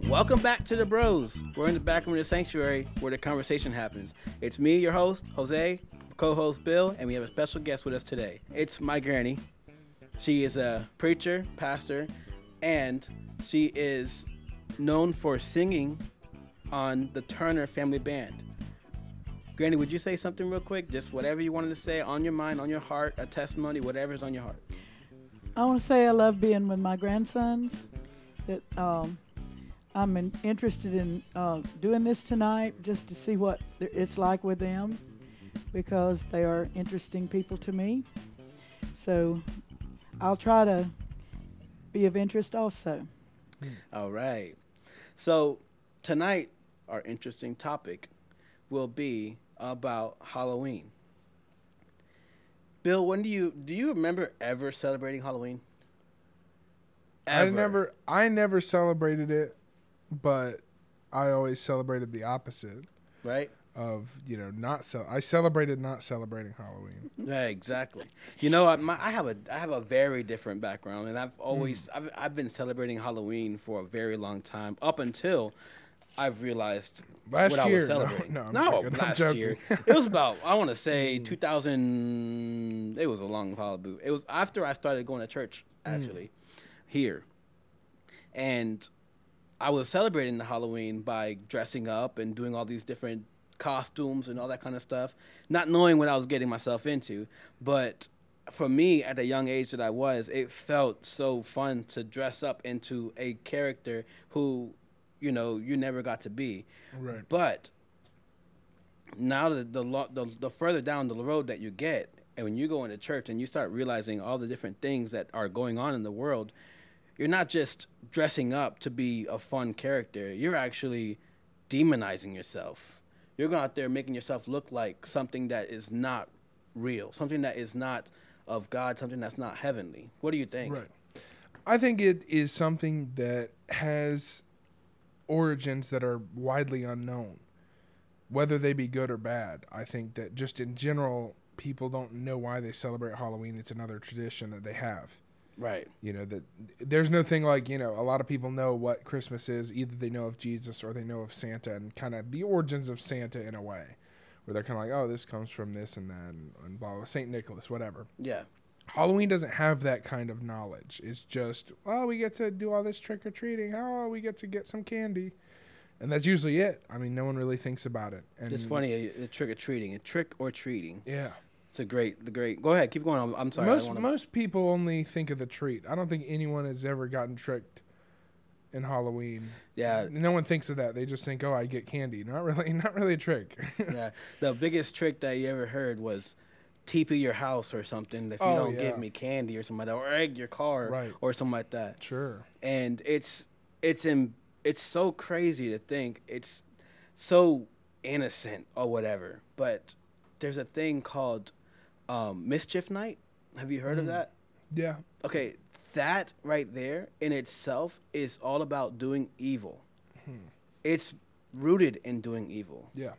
Welcome back to the Bros. We're in the back room of the sanctuary where the conversation happens. It's me, your host, Jose, co-host Bill, and we have a special guest with us today. It's my granny. She is a preacher, pastor, and she is known for singing on the Turner Family Band. Granny, would you say something real quick? Just whatever you wanted to say on your mind, on your heart, a testimony, whatever's on your heart. I want to say I love being with my grandsons. That um, I'm in, interested in uh, doing this tonight just to see what it's like with them because they are interesting people to me. So I'll try to be of interest also. All right. So tonight, our interesting topic will be about Halloween. Bill, when do you do you remember ever celebrating Halloween? I never I never celebrated it, but I always celebrated the opposite right. of you know not so. I celebrated not celebrating Halloween. Yeah, exactly. You know, I, my, I have a I have a very different background, and I've always mm. I've I've been celebrating Halloween for a very long time, up until I've realized Last what I year, was no, celebrating. no, I'm no, I'm last year it was about I want to say mm. 2000. It was a long Halloween. It was after I started going to church mm. actually here, and I was celebrating the Halloween by dressing up and doing all these different costumes and all that kind of stuff, not knowing what I was getting myself into. But for me, at the young age that I was, it felt so fun to dress up into a character who, you know, you never got to be. Right. But now that the, lo- the the further down the road that you get, and when you go into church and you start realizing all the different things that are going on in the world, you're not just dressing up to be a fun character. You're actually demonizing yourself. You're going out there making yourself look like something that is not real, something that is not of God, something that's not heavenly. What do you think? Right. I think it is something that has origins that are widely unknown, whether they be good or bad. I think that just in general, people don't know why they celebrate Halloween. It's another tradition that they have. Right. You know that there's no thing like you know a lot of people know what Christmas is. Either they know of Jesus or they know of Santa and kind of the origins of Santa in a way, where they're kind of like, oh, this comes from this and that and, and blah blah. Saint Nicholas, whatever. Yeah. Halloween doesn't have that kind of knowledge. It's just, oh, we get to do all this trick or treating. Oh, we get to get some candy, and that's usually it. I mean, no one really thinks about it. And It's funny, uh, trick or treating, a trick or treating. Yeah. It's a great, the great. Go ahead, keep going. I'm, I'm sorry. Most wanna- most people only think of the treat. I don't think anyone has ever gotten tricked in Halloween. yeah, No one thinks of that. They just think, "Oh, I get candy." Not really, not really a trick. yeah. The biggest trick that you ever heard was TP your house or something if you Oh, don't yeah. give me candy or something like that, or egg your car Right. or something like that. sure. And it's it's in, it's so crazy to think it's so innocent or whatever. But there's a thing called um, mischief night. Have you heard of Mm. that? Yeah. Okay, that right there in itself is all about doing evil. Hmm. It's rooted in doing evil. Yeah.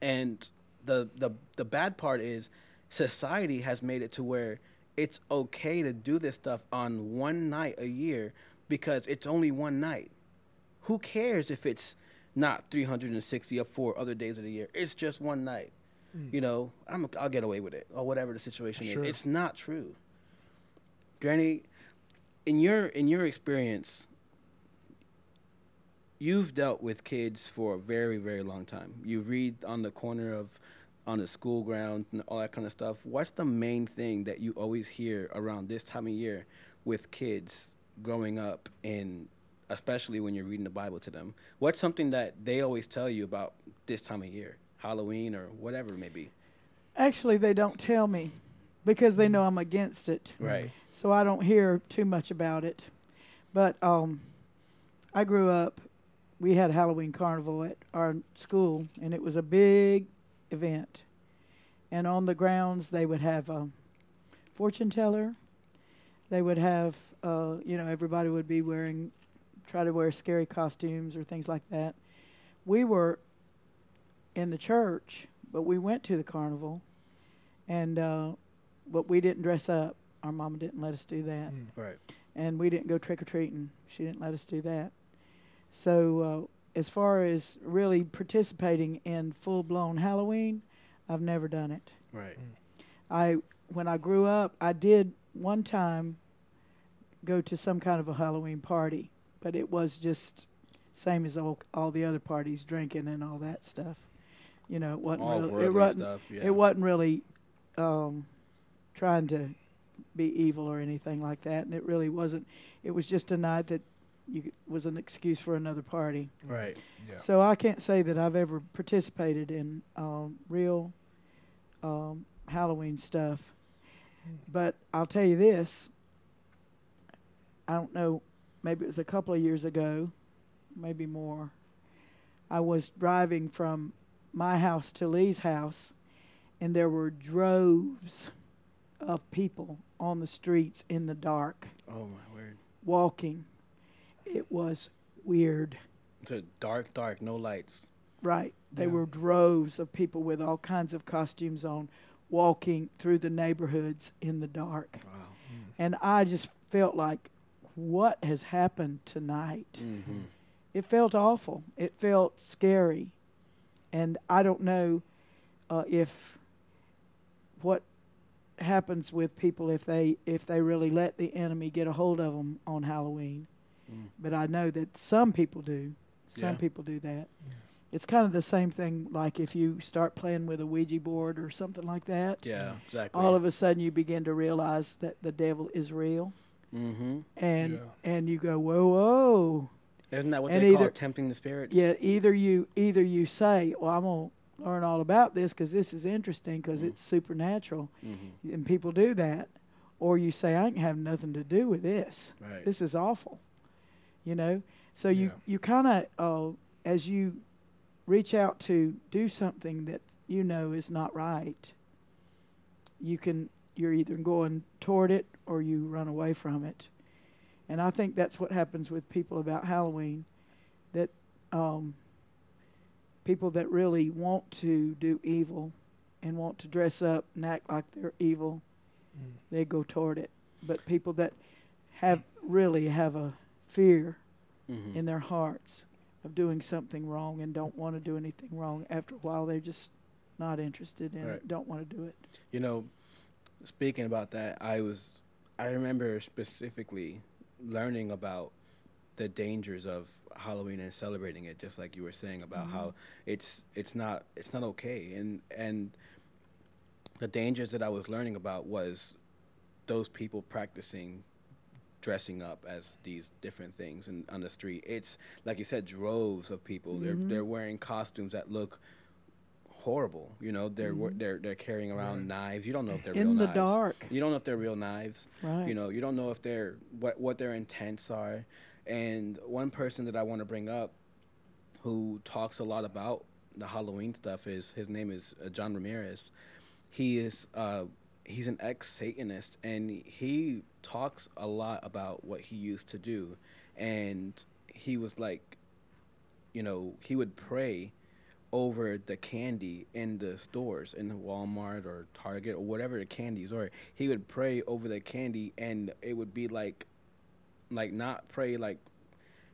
And the the the bad part is society has made it to where it's okay to do this stuff on one night a year because it's only one night. Who cares if it's not 360 or four other days of the year? It's just one night. Mm. You know, I'm I'll get away with it or whatever the situation Sure. is. It's not true. Granny, in your in your experience, you've dealt with kids for a very very long time. You read on the corner of on the school ground and all that kind of stuff. What's the main thing that you always hear around this time of year with kids growing up and especially when you're reading the Bible to them? What's something that they always tell you about this time of year? Halloween or whatever it may be. Actually, they don't tell me because they know I'm against it. Right. so I don't hear too much about it. But um, I grew up. We had a Halloween carnival at our school, and it was a big event. And on the grounds, they would have a fortune teller. They would have, uh, you know, everybody would be wearing, try to wear scary costumes or things like that. We were in the church, but we went to the carnival, and uh, but we didn't dress up. Our mama didn't let us do that, Mm. Right. and we didn't go trick or treating. She didn't let us do that. So, uh, as far as really participating in full blown Halloween, I've never done it. Right. I when I grew up, I did one time go to some kind of a Halloween party, but it was just same as all all the other parties, drinking and all that stuff. You know, it wasn't All really, it wasn't stuff. Yeah. it wasn't really um, trying to be evil or anything like that, and it really wasn't. It was just a night that you was an excuse for another party. Right. Yeah. So I can't say that I've ever participated in um, real um, Halloween stuff. But I'll tell you this. I don't know. Maybe it was a couple of years ago, maybe more. I was driving from my house to Lee's house, and there were droves of people on the streets in the dark Oh my word. walking. It was weird. It's a dark, dark, no lights. Right. They Yeah. were droves of people with all kinds of costumes on walking through the neighborhoods in the dark. Wow. And I just felt like, what has happened tonight? Mm-hmm. It felt awful. It felt scary. And I don't know uh, if what happens with people if they if they really let the enemy get a hold of them on Halloween. Mm. But I know that some people do. Some Yeah. people do that. It's kind of the same thing like if you start playing with a Ouija board or something like that. Yeah. Exactly. All of a sudden you begin to realize that the devil is real Mm-hmm. and Yeah. and you go, Whoa, whoa. Isn't that what And they call either- tempting the spirits? Yeah, either you either you say, "Well, I'm gonna learn all about this because this is interesting because Mm. it's supernatural," Mm-hmm. and people do that, or you say, "I ain't have nothing to do with this. Right. This is awful," you know. So you you kind of uh, as you reach out to do something that you know is not right, you can you're either going toward it or you run away from it. And I think that's what happens with people about Halloween, that um, people that really want to do evil and want to dress up and act like they're evil, Mm. they go toward it. But people that have really have a fear mm-hmm. in their hearts of doing something wrong and don't want to do anything wrong, after a while they're just not interested in Right. it, don't want to do it. You know, speaking about that, I was I remember specifically learning about the dangers of Halloween and celebrating it, just like you were saying about Mhm. how it's it's not it's not okay, and and the dangers that I was learning about was those people practicing dressing up as these different things and on the street. It's like you said, droves of people. Mhm. They're they're wearing costumes that look horrible. You know, they're Mhm. they're they're carrying around Right. knives. You don't know if they're in real the knives. dark, You don't know if they're real knives. right? You know, you don't know if they're what what their intents are. And one person that I want to bring up, who talks a lot about the Halloween stuff, is his name is uh, John Ramirez. He is uh, he's an ex Satanist, and he talks a lot about what he used to do, and he was like, you know, he would pray over the candy in the stores in Walmart or Target or whatever the candies are. He would pray over the candy and it would be like like not pray like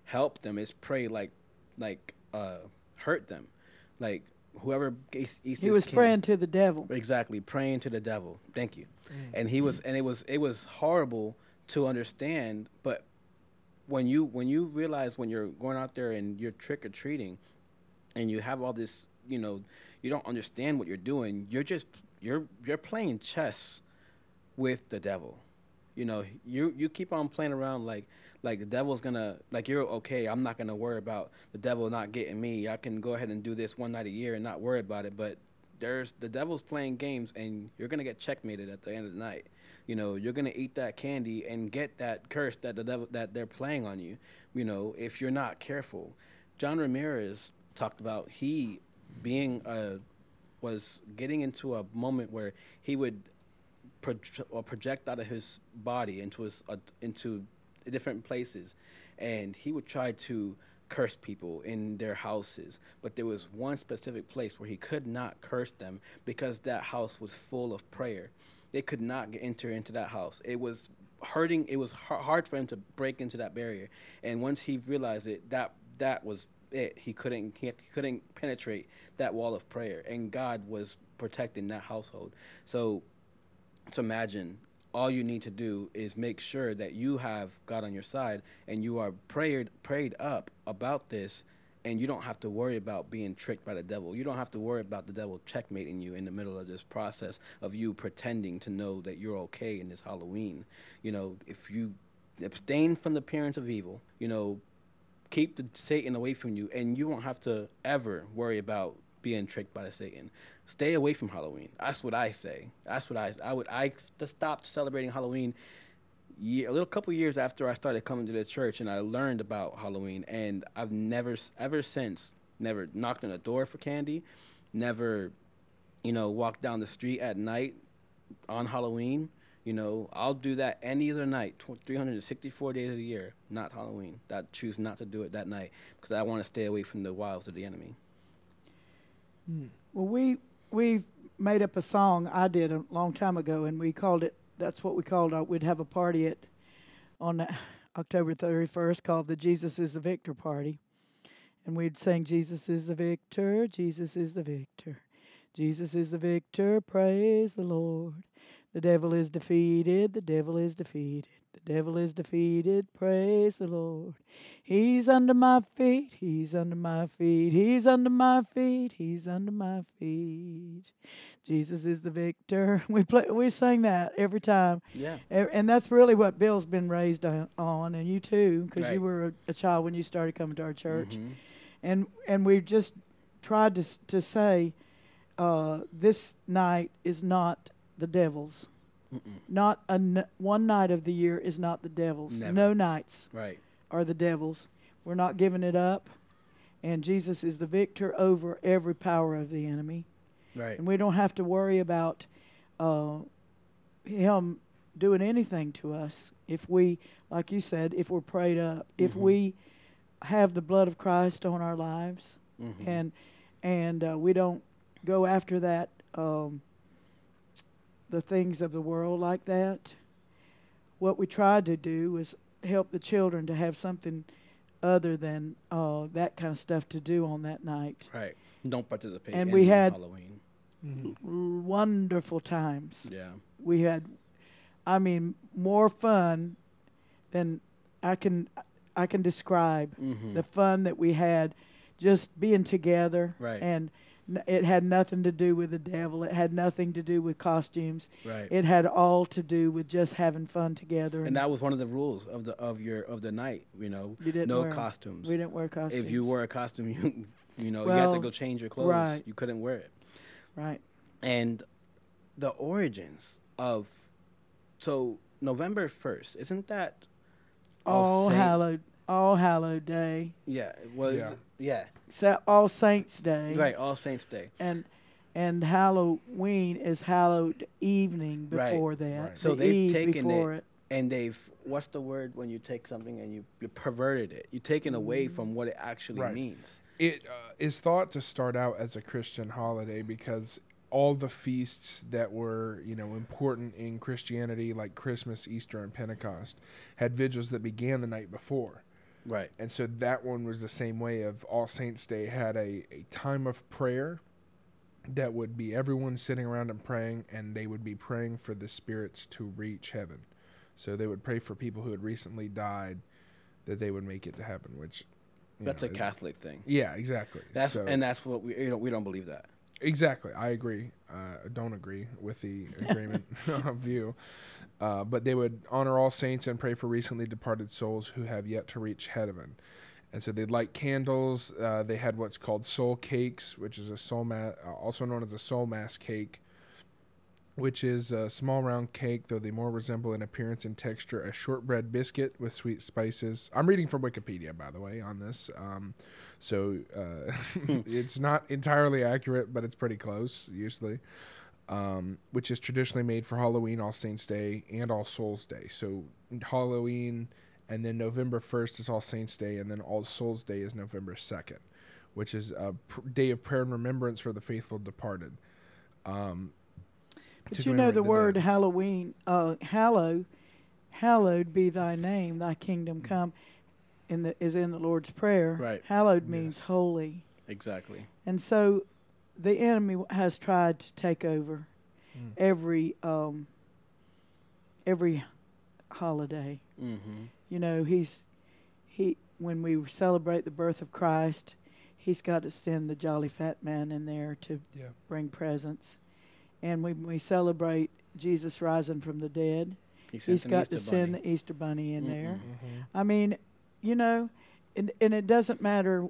help them, it's pray like like uh hurt them. Like whoever eats, eats he was candy- praying to the devil. Exactly, praying to the devil. Thank you. Mm. And he was, and it was, it was horrible to understand. But when you, when you realize when you're going out there and you're trick or treating, and you have all this, you know, you don't understand what you're doing. You're just, you're, you're playing chess with the devil. You know, you you keep on playing around like like the devil's gonna like you're okay. I'm not gonna worry about the devil not getting me. I can go ahead and do this one night a year and not worry about it. But there's the devil's playing games, and you're gonna get checkmated at the end of the night. You know, you're gonna eat that candy and get that curse that the devil that they're playing on you. You know, if you're not careful. John Ramirez talked about he being a was getting into a moment where he would or project out of his body into his uh, into different places, and he would try to curse people in their houses. But there was one specific place where he could not curse them because that house was full of prayer. They could not enter into that house. It was hurting. It was har- hard for him to break into that barrier. And once he realized it, that that was it. He couldn't he couldn't penetrate that wall of prayer, and God was protecting that household. So, to imagine all you need to do is make sure that you have God on your side and you are prayed prayed up about this and you don't have to worry about being tricked by the devil. You don't have to worry about the devil checkmating you in the middle of this process of you pretending to know that you're okay in this Halloween. You know, if you abstain from the appearance of evil, you know, keep the Satan away from you and you won't have to ever worry about being tricked by the Satan stay away from Halloween. That's what I say. That's what I I would I stopped celebrating Halloween year, a little couple years after I started coming to the church and I learned about Halloween and I've never ever since never knocked on a door for candy, never you know walked down the street at night on Halloween. You know, I'll do that any other night, 364 days of the year, not Halloween. I choose not to do it that night because I want to stay away from the wiles of the enemy. Hmm. Well, we we made up a song I did a long time ago, and we called it. That's what we called it. We'd have a party at on October 31st called the Jesus is the Victor party, and we'd sing Jesus is the Victor, Jesus is the Victor, Jesus is the Victor. Praise the Lord. The devil is defeated. The devil is defeated. The devil is defeated. Praise the Lord. He's under my feet. He's under my feet. He's under my feet. He's under my feet. Jesus is the victor. We play. We sing that every time. Yeah. And that's really what Bill's been raised on, and you too, because right. you were a, a, child when you started coming to our church, mm-hmm. and and we just tried to to say, uh, this night is not the devil's. Mm-mm. Not a n- one night of the year is not the devil's. Never. No nights right. are the devil's. We're not giving it up. And Jesus is the victor over every power of the enemy. Right. And we don't have to worry about uh, him doing anything to us if we, like you said, if we're prayed up, mm-hmm. if we have the blood of Christ on our lives, mm-hmm. and and uh, we don't go after that um, the things of the world like that. What we tried to do was help the children to have something other than uh, that kind of stuff to do on that night. Right. Don't participate. And we had Halloween. Mm-hmm. wonderful times. Yeah. We had, I mean, more fun than I can I can describe. Mm-hmm. The fun that we had, just being together. Right. And it had nothing to do with the devil. It had nothing to do with costumes. Right. It had all to do with just having fun together. And, and that was one of the rules of the of your of the night. You know, you no wear, costumes. We didn't wear costumes. If you wore a costume, you you know well, you had to go change your clothes. Right. You couldn't wear it. Right. And the origins of so November first isn't that all, all hallowed all hallowed day. Yeah, it was. Yeah. yeah. So All Saints Day. Right, All Saints Day. And and Halloween is hallowed evening before right. that. Right. So the they've taken it, it, and they've what's the word when you take something and you, you perverted it? You're taken away mm. from what it actually right. means. It uh, is thought to start out as a Christian holiday because all the feasts that were you know important in Christianity, like Christmas, Easter, and Pentecost, had vigils that began the night before. Right. And so that one was the same way of All Saints Day had a, a time of prayer that would be everyone sitting around and praying and they would be praying for the spirits to reach heaven. So they would pray for people who had recently died that they would make it to heaven, which That's know, a Catholic thing. Yeah, exactly. That's so, and that's what we you know we don't believe that. Exactly. I agree. Uh, I don't agree with the agreement view. Uh, but they would honor all saints and pray for recently departed souls who have yet to reach heaven. And so they'd light candles. Uh, they had what's called soul cakes, which is a soul ma- uh, also known as a soul mass cake, which is a small round cake, though they more resemble in appearance and texture a shortbread biscuit with sweet spices. I'm reading from Wikipedia, by the way, on this. Um, so uh, it's not entirely accurate, but it's pretty close, usually um, which is traditionally made for Halloween, All Saints Day, and All Souls Day. So Halloween, and then November 1st is All Saints Day, and then All Souls Day is November 2nd, which is a pr- day of prayer and remembrance for the faithful departed. Um, but you know the word. Halloween, uh, hallow, hallowed be thy name, thy kingdom come. in the is in the Lord's prayer. Right. Hallowed means Yes. holy. Exactly. And so the enemy has tried to take over Mm. every um, every holiday. Mm-hmm. You know, he's he when we celebrate the birth of Christ, he's got to send the jolly fat man in there to Yeah. bring presents. And when we celebrate Jesus rising from the dead, He sent he's an got to send bunny. the Easter bunny in there. Mm-hmm. I mean, you know, and and it doesn't matter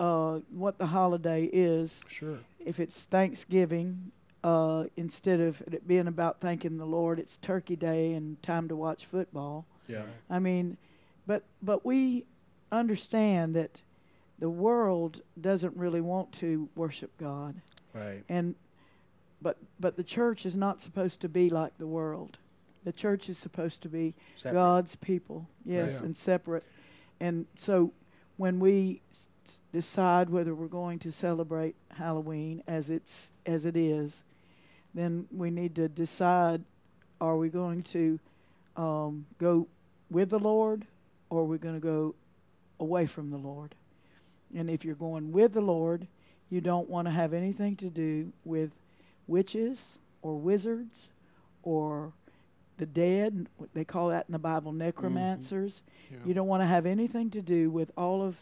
uh, what the holiday is. Sure. If it's Thanksgiving, uh, instead of it being about thanking the Lord, it's Turkey Day and time to watch football. Yeah. I mean, but but we understand that the world doesn't really want to worship God, Right. and but but the church is not supposed to be like the world. The church is supposed to be Separate. God's people, yes, Yeah. and separate. And so when we s- decide whether we're going to celebrate Halloween as it's as it is, then we need to decide: Are we going to um, go with the Lord, or are we going to go away from the Lord? And if you're going with the Lord, you don't want to have anything to do with witches or wizards or the dead. They call that in the Bible necromancers. Yeah. You don't want to have anything to do with all of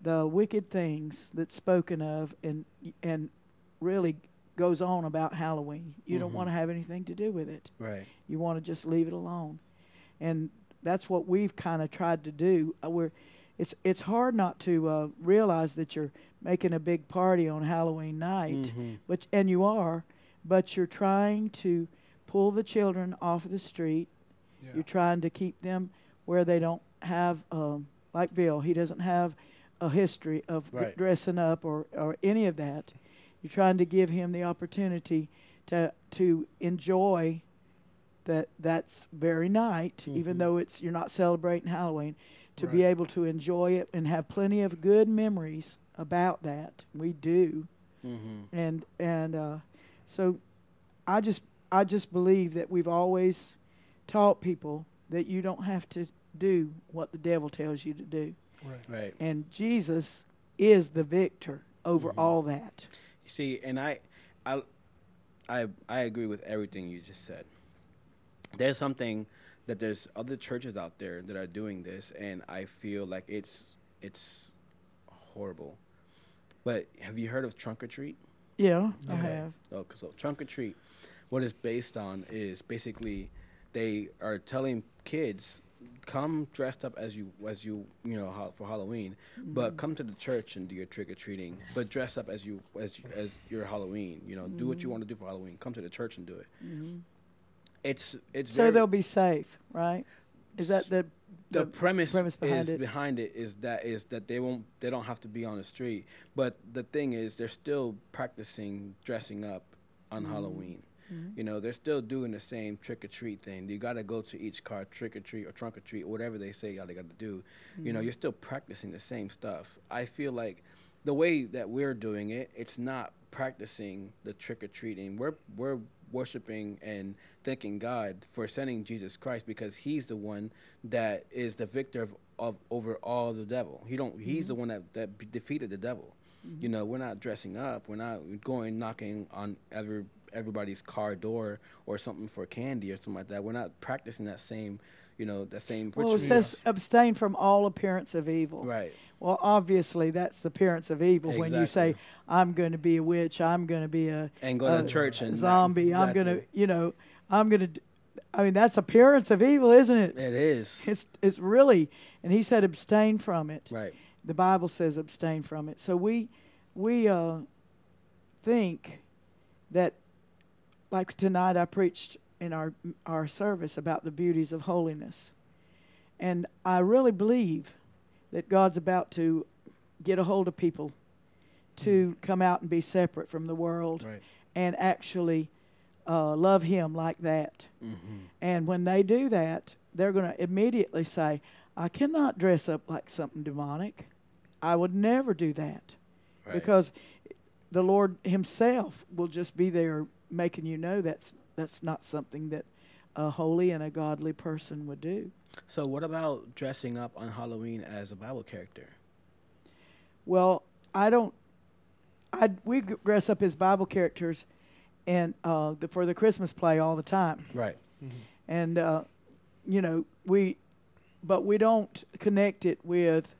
the wicked things that's spoken of and and really goes on about Halloween. You don't Mhm. want to have anything to do with it. Right. You want to just leave it alone. And that's what we've kind of tried to do. Uh, we're it's it's hard not to uh, realize that you're making a big party on Halloween night, Mhm. but and you are, but you're trying to pull the children off the street Yeah. you're trying to keep them where they don't have, um, like Bill, he doesn't have a history of Right. dressing up or, or any of that. You're trying to give him the opportunity to to enjoy that that's very night, even Mhm. though it's you're not celebrating Halloween, to be able to enjoy it and have plenty of good memories about that. We do Mhm. and and uh, so I just I just believe that we've always taught people that you don't have to do what the devil tells you to do, Right. Right. and Jesus is the victor over Mhm. all that. You see, and I, I, I, I agree with everything you just said. There's something that there's other churches out there that are doing this, and I feel like it's it's horrible. But have you heard of trunk or treat? Yeah, I Okay. have. Oh, so trunk or treat, what it's based on is basically they are telling kids come dressed up as you as you you know how, for Halloween, but come to the church and do your trick or treating, but dress up as you as you, as your Halloween. You know, do what you want to do for Halloween. Come to the church and do it. Mhm. It's it's So they'll be safe, right? Is that the the, the premise, premise behind is it? behind it is that is that they won't they don't have to be on the street, but the thing is they're still practicing dressing up on Mm. Halloween. Mhm. You know, they're still doing the same trick or treat thing. You got to go to each car trick or treat or trunk or treat, or whatever they say y'all they got to do. You know, Mhm. you're still practicing the same stuff. I feel like the way that we're doing it, it's not practicing the trick or treating. We're we're worshiping and thanking God for sending Jesus Christ because He's the one that is the victor of, of over all the devil. He don't. He's mm-hmm. the one that that defeated the devil. Mm-hmm. You know, we're not dressing up. We're not going knocking on every everybody's car door or something for candy or something like that. We're not practicing that same, you know, that same well, it says abstain from all appearance of evil. right. Well, obviously that's the appearance of evil when you say I'm going to be a witch, I'm going to be a And go to church and zombie. I'm gonna, you know, I'm gonna. d- I mean, that's appearance of evil, isn't it? It is It's it's really, and he said abstain from it. right. The Bible says abstain from it. So we we uh, think that, like tonight, I preached in our our service about the beauties of holiness, and I really believe that God's about to get a hold of people to come out and be separate from the world Right. and actually uh, love Him like that. Mm-hmm. And when they do that, they're going to immediately say, I cannot dress up like something demonic. I would never do that. Right. Because the Lord Himself will just be there making you know that's that's not something that a holy and a godly person would do. So, what about dressing up on Halloween as a Bible character? Well, I don't. I we dress up as Bible characters, and uh, the, for the Christmas play all the time, Right. and uh, you know we, but we don't connect it with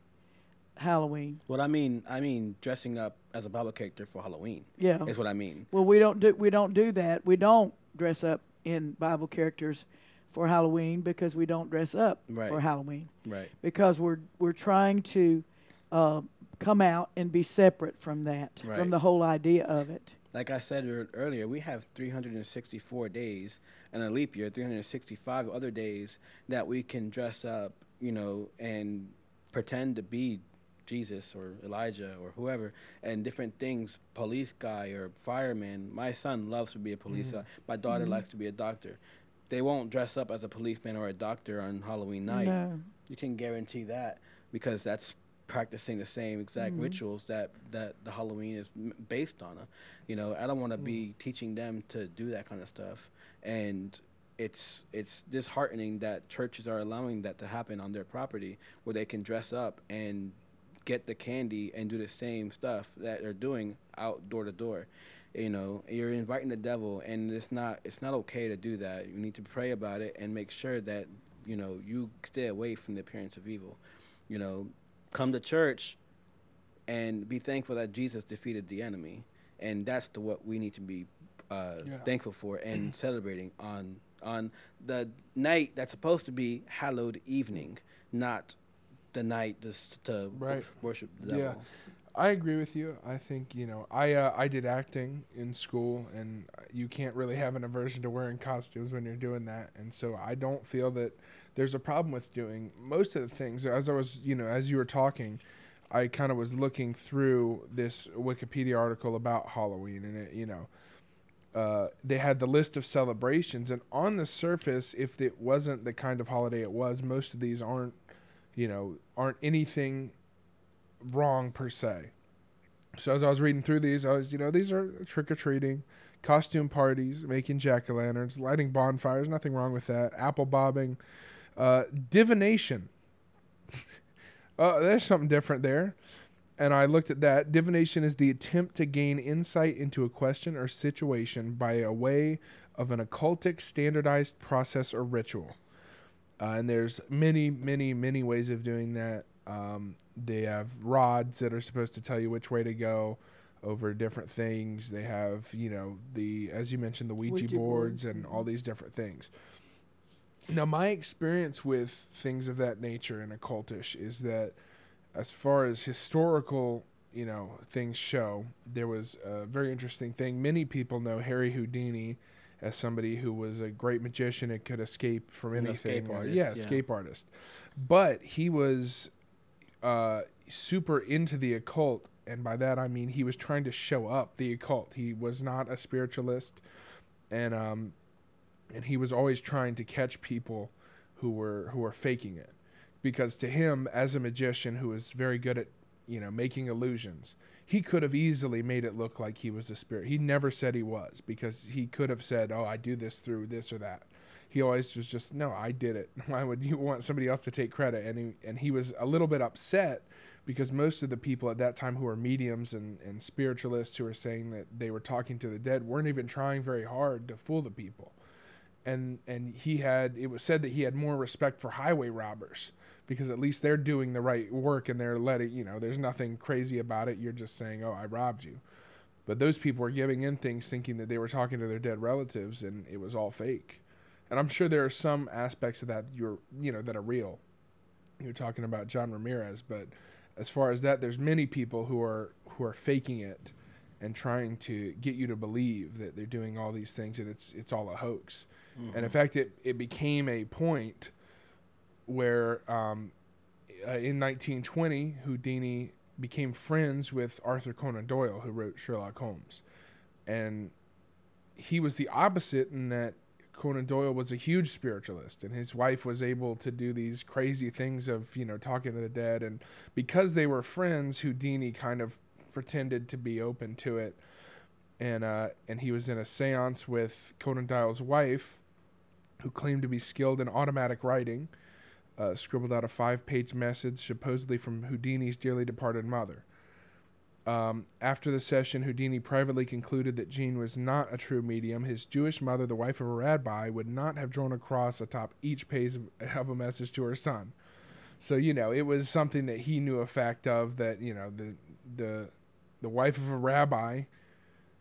Halloween. What I mean, I mean dressing up as a Bible character for Halloween Yeah. is what I mean. Well, we don't do we don't do that. We don't dress up in Bible characters for Halloween because we don't dress up Right. for Halloween Right. because we're we're trying to uh, come out and be separate from that, Right. from the whole idea of it. Like I said earlier, we have 364 days and a leap year, 365 other days that we can dress up, you know, and pretend to be Jesus or Elijah or whoever, and different things, police guy or fireman. My son loves to be a police Mhm. guy. My daughter Mhm. likes to be a doctor. They won't dress up as a policeman or a doctor on Halloween night. No. You can guarantee that because that's practicing the same exact Mhm. rituals that that the Halloween is based on. Uh, You know, I don't want to be teaching them to do that kind of stuff, and it's it's disheartening that churches are allowing that to happen on their property where they can dress up and get the candy and do the same stuff that they're doing out door to door. You know, you're inviting the devil, and it's not it's not okay to do that. You need to pray about it and make sure that you know you stay away from the appearance of evil. You know, come to church and be thankful that Jesus defeated the enemy, and that's the what we need to be uh, Yeah. thankful for and celebrating on on the night that's supposed to be hallowed evening, not the night just to Right. worship the devil. Yeah. I agree with you. I think you know I uh, I did acting in school, and you can't really have an aversion to wearing costumes when you're doing that, and so I don't feel that there's a problem with doing most of the things. As I was, you know, as you were talking, I kind of was looking through this Wikipedia article about Halloween, and it, you know, uh, they had the list of celebrations, and on the surface, if it wasn't the kind of holiday it was, most of these aren't, you know, aren't anything wrong per se. So as I was reading through these, I was, you know, these are trick or treating, costume parties, making jack o' lanterns, lighting bonfires, nothing wrong with that. Apple bobbing, uh, divination. uh, there's something different there. And I looked at that. Divination is the attempt to gain insight into a question or situation by a way of an occultic standardized process or ritual. Uh, and there's many, many, many ways of doing that. Um, they have rods that are supposed to tell you which way to go over different things. They have, you know, the as you mentioned, the Ouija, Ouija boards boards, and all these different things. Now, my experience with things of that nature and occultish is that, as far as historical, you know, things show, there was a very interesting thing. Many people know Harry Houdini as somebody who was a great magician and could escape from An anything. escape artist, yeah, yeah. escape artist. But he was uh, super into the occult, and by that I mean he was trying to show up the occult. He was not a spiritualist, and um, and he was always trying to catch people who were who were faking it, because to him, as a magician who was very good at you know making illusions, he could have easily made it look like he was a spirit. He never said he was because he could have said, "Oh, I do this through this or that." He always was just, "No, I did it. Why would you want somebody else to take credit?" And he and he was a little bit upset because most of the people at that time who were mediums and, and spiritualists who were saying that they were talking to the dead weren't even trying very hard to fool the people. And and he had it was said that he had more respect for highway robbers because at least they're doing the right work and they're letting you know there's nothing crazy about it. You're just saying, "Oh, I robbed you." But those people were giving in things thinking that they were talking to their dead relatives and it was all fake. And I'm sure there are some aspects of that you're you know that are real. You're talking about John Ramirez, but as far as that, there's many people who are who are faking it and trying to get you to believe that they're doing all these things and it's it's all a hoax. And in mm-hmm. fact, it, it became a point where um, uh, in 1920, Houdini became friends with Arthur Conan Doyle, who wrote Sherlock Holmes. And he was the opposite in that Conan Doyle was a huge spiritualist, and his wife was able to do these crazy things of, you know, talking to the dead. And because they were friends, Houdini kind of pretended to be open to it. And, uh, and he was in a seance with Conan Doyle's wife, who claimed to be skilled in automatic writing, uh, scribbled out a five page message supposedly from Houdini's dearly departed mother. Um, after the session, Houdini privately concluded that Jean was not a true medium. His Jewish mother, the wife of a rabbi, would not have drawn a cross atop each page of, a message to her son. So you know, it was something that he knew a fact of. That you know, the the the wife of a rabbi,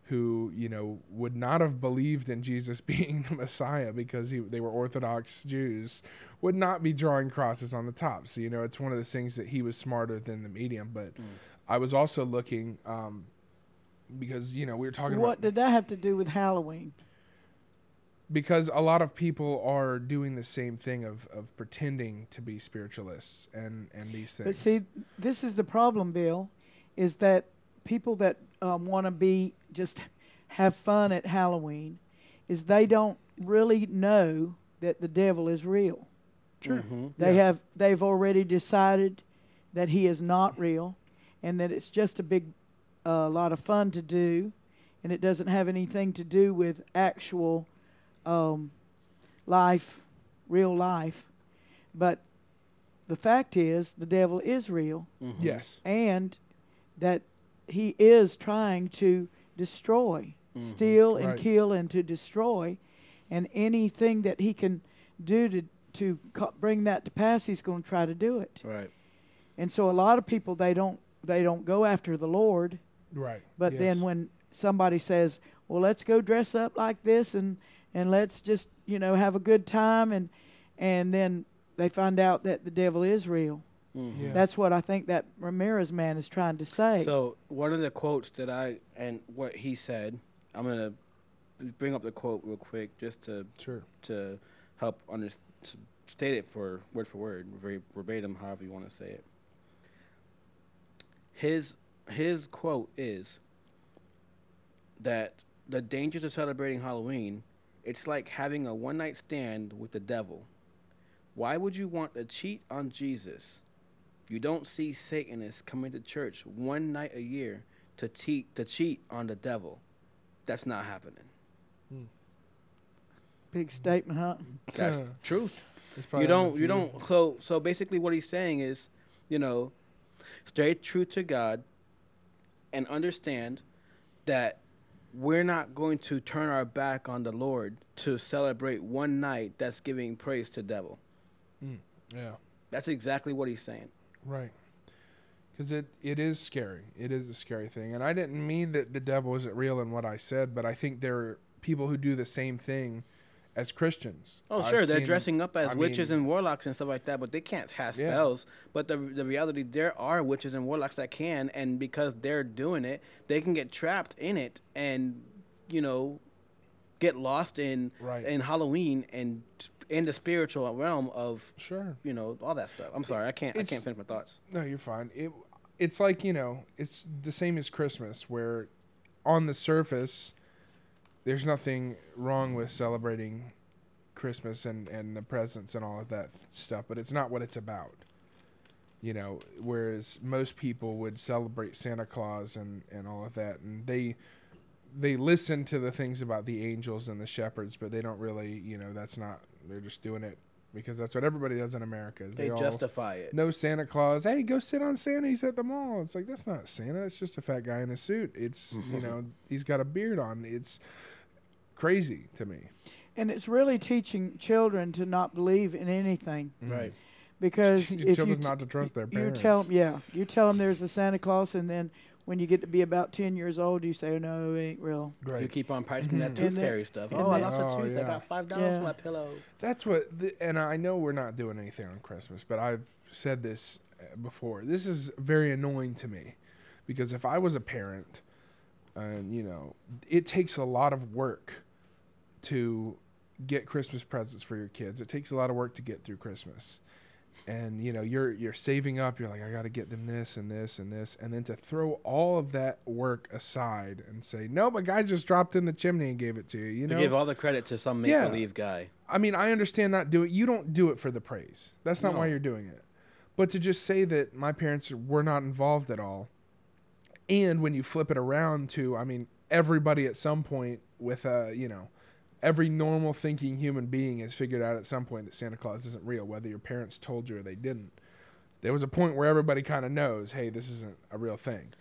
who you know would not have believed in Jesus being the Messiah because he, they were Orthodox Jews, would not be drawing crosses on the top. So you know, it's one of those things that he was smarter than the medium, but. Mm. I was also looking um, because you know we were talking What about did that have to do with Halloween? because a lot of people are doing the same thing of, of pretending to be spiritualists and, and these things. But see, this is the problem, Bill, is that people that um, want to be just have fun at Halloween, is they don't really know that the devil is real. Sure. Mhm. They Yeah. have they've already decided that he is not real, and that it's just a big, uh, lot of fun to do, and it doesn't have anything to do with actual um, life, real life. But the fact is, the devil is real, Mhm. Yes. and that he is trying to destroy, Mhm. steal, and Right. kill, and to destroy, and anything that he can do to to co- bring that to pass, he's going to try to do it. Right. And so a lot of people they don't they don't go after the Lord, Right. but yes. then when somebody says, "Well, let's go dress up like this and and let's just, you know, have a good time," and and then they find out that the devil is real. Mhm. Yeah. That's what I think that Ramirez man is trying to say. So one of the quotes that I and what he said, I'm gonna bring up the quote real quick just to Sure. to help under to state it for word for word, very verbatim, however you want to say it. His his quote is that the dangers of celebrating Halloween, it's like having a one night stand with the devil. Why would you want to cheat on Jesus? You don't see Satanists coming to church one night a year to cheat to cheat on the devil. That's not happening. Hmm. Big statement, huh? That's truth. You don't you don't so so basically what he's saying is you know stay true to god and understand that we're not going to turn our back on the lord to celebrate one night that's giving praise to devil hmm. Yeah. that's exactly what he's saying Right. Because it, it is scary. It is a scary thing. And I didn't mean that the devil isn't real in what I said, but I think there are people who do the same thing as Christians. oh I've sure they're seen- dressing up as I witches mean- and warlocks and stuff like that but they can't cast Yeah. spells but the, the reality there are witches and warlocks that can and because they're doing it they can get trapped in it and you know get lost in Right. in Halloween and in the spiritual realm of Sure. you know all that stuff. I'm sorry, I can't I can't finish my thoughts. No, you're fine. It it's like, you know, it's the same as Christmas where on the surface there's nothing wrong with celebrating Christmas and and the presents and all of that stuff, but it's not what it's about. You know, whereas most people would celebrate Santa Claus and and all of that and they they listen to the things about the angels and the shepherds, but they don't really, you know, that's not they're just doing it because that's what everybody does in America. Is They, all, justify it. no Santa Claus. Hey, go sit on Santa. He's at the mall. It's like that's not Santa. It's just a fat guy in a suit. It's you know he's got a beard on. It's crazy to me. And it's really teaching children to not believe in anything mm-hmm. Right. because Teach if you t- not to trust their you parents. tell them, yeah, you tell them there's a Santa Claus, and then when you get to be about ten years old, you say, oh, "No, it ain't real." You keep on pricing that Mhm. tooth fairy stuff. and Oh, I then- lost a Oh, tooth. I got five dollars Yeah. for my pillow. That's what, the, and I know we're not doing anything on Christmas, but I've said this uh, before. This is very annoying to me because if I was a parent, and you know, it takes a lot of work to get Christmas presents for your kids. It takes a lot of work to get through Christmas. And you know, you're you're saving up, you're like I got to get them this and this and this and then to throw all of that work aside and say, "Nope, a guy just dropped in the chimney and gave it to you." You to know? give all the credit to some make Yeah. believe guy. I mean, I understand not do It, you don't do it for the praise. That's not why you're doing it. But to just say that my parents were not involved at all, and when you flip it around to, I mean, everybody at some point with a you know every normal thinking human being has figured out at some point that Santa Claus isn't real, whether your parents told you or they didn't. There was a point where everybody kind of knows, hey, this isn't a real thing.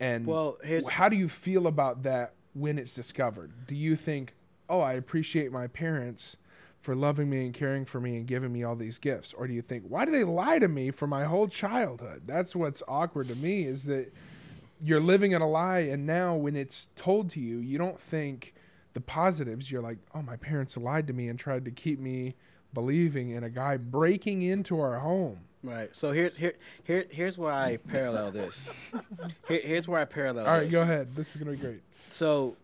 And Well, how do you feel about that when it's discovered? Do you think, oh, I appreciate my parents for loving me and caring for me and giving me all these gifts? Or do you think, why do they lie to me for my whole childhood? That's what's awkward to me is that you're living in a lie. And now when it's told to you, you don't think the positives. You're like, oh, my parents lied to me and tried to keep me believing in a guy breaking into our home. right. So here's here here here's where I parallel this. Here, here's where I parallel. All right, this. go ahead. This is going to be great. So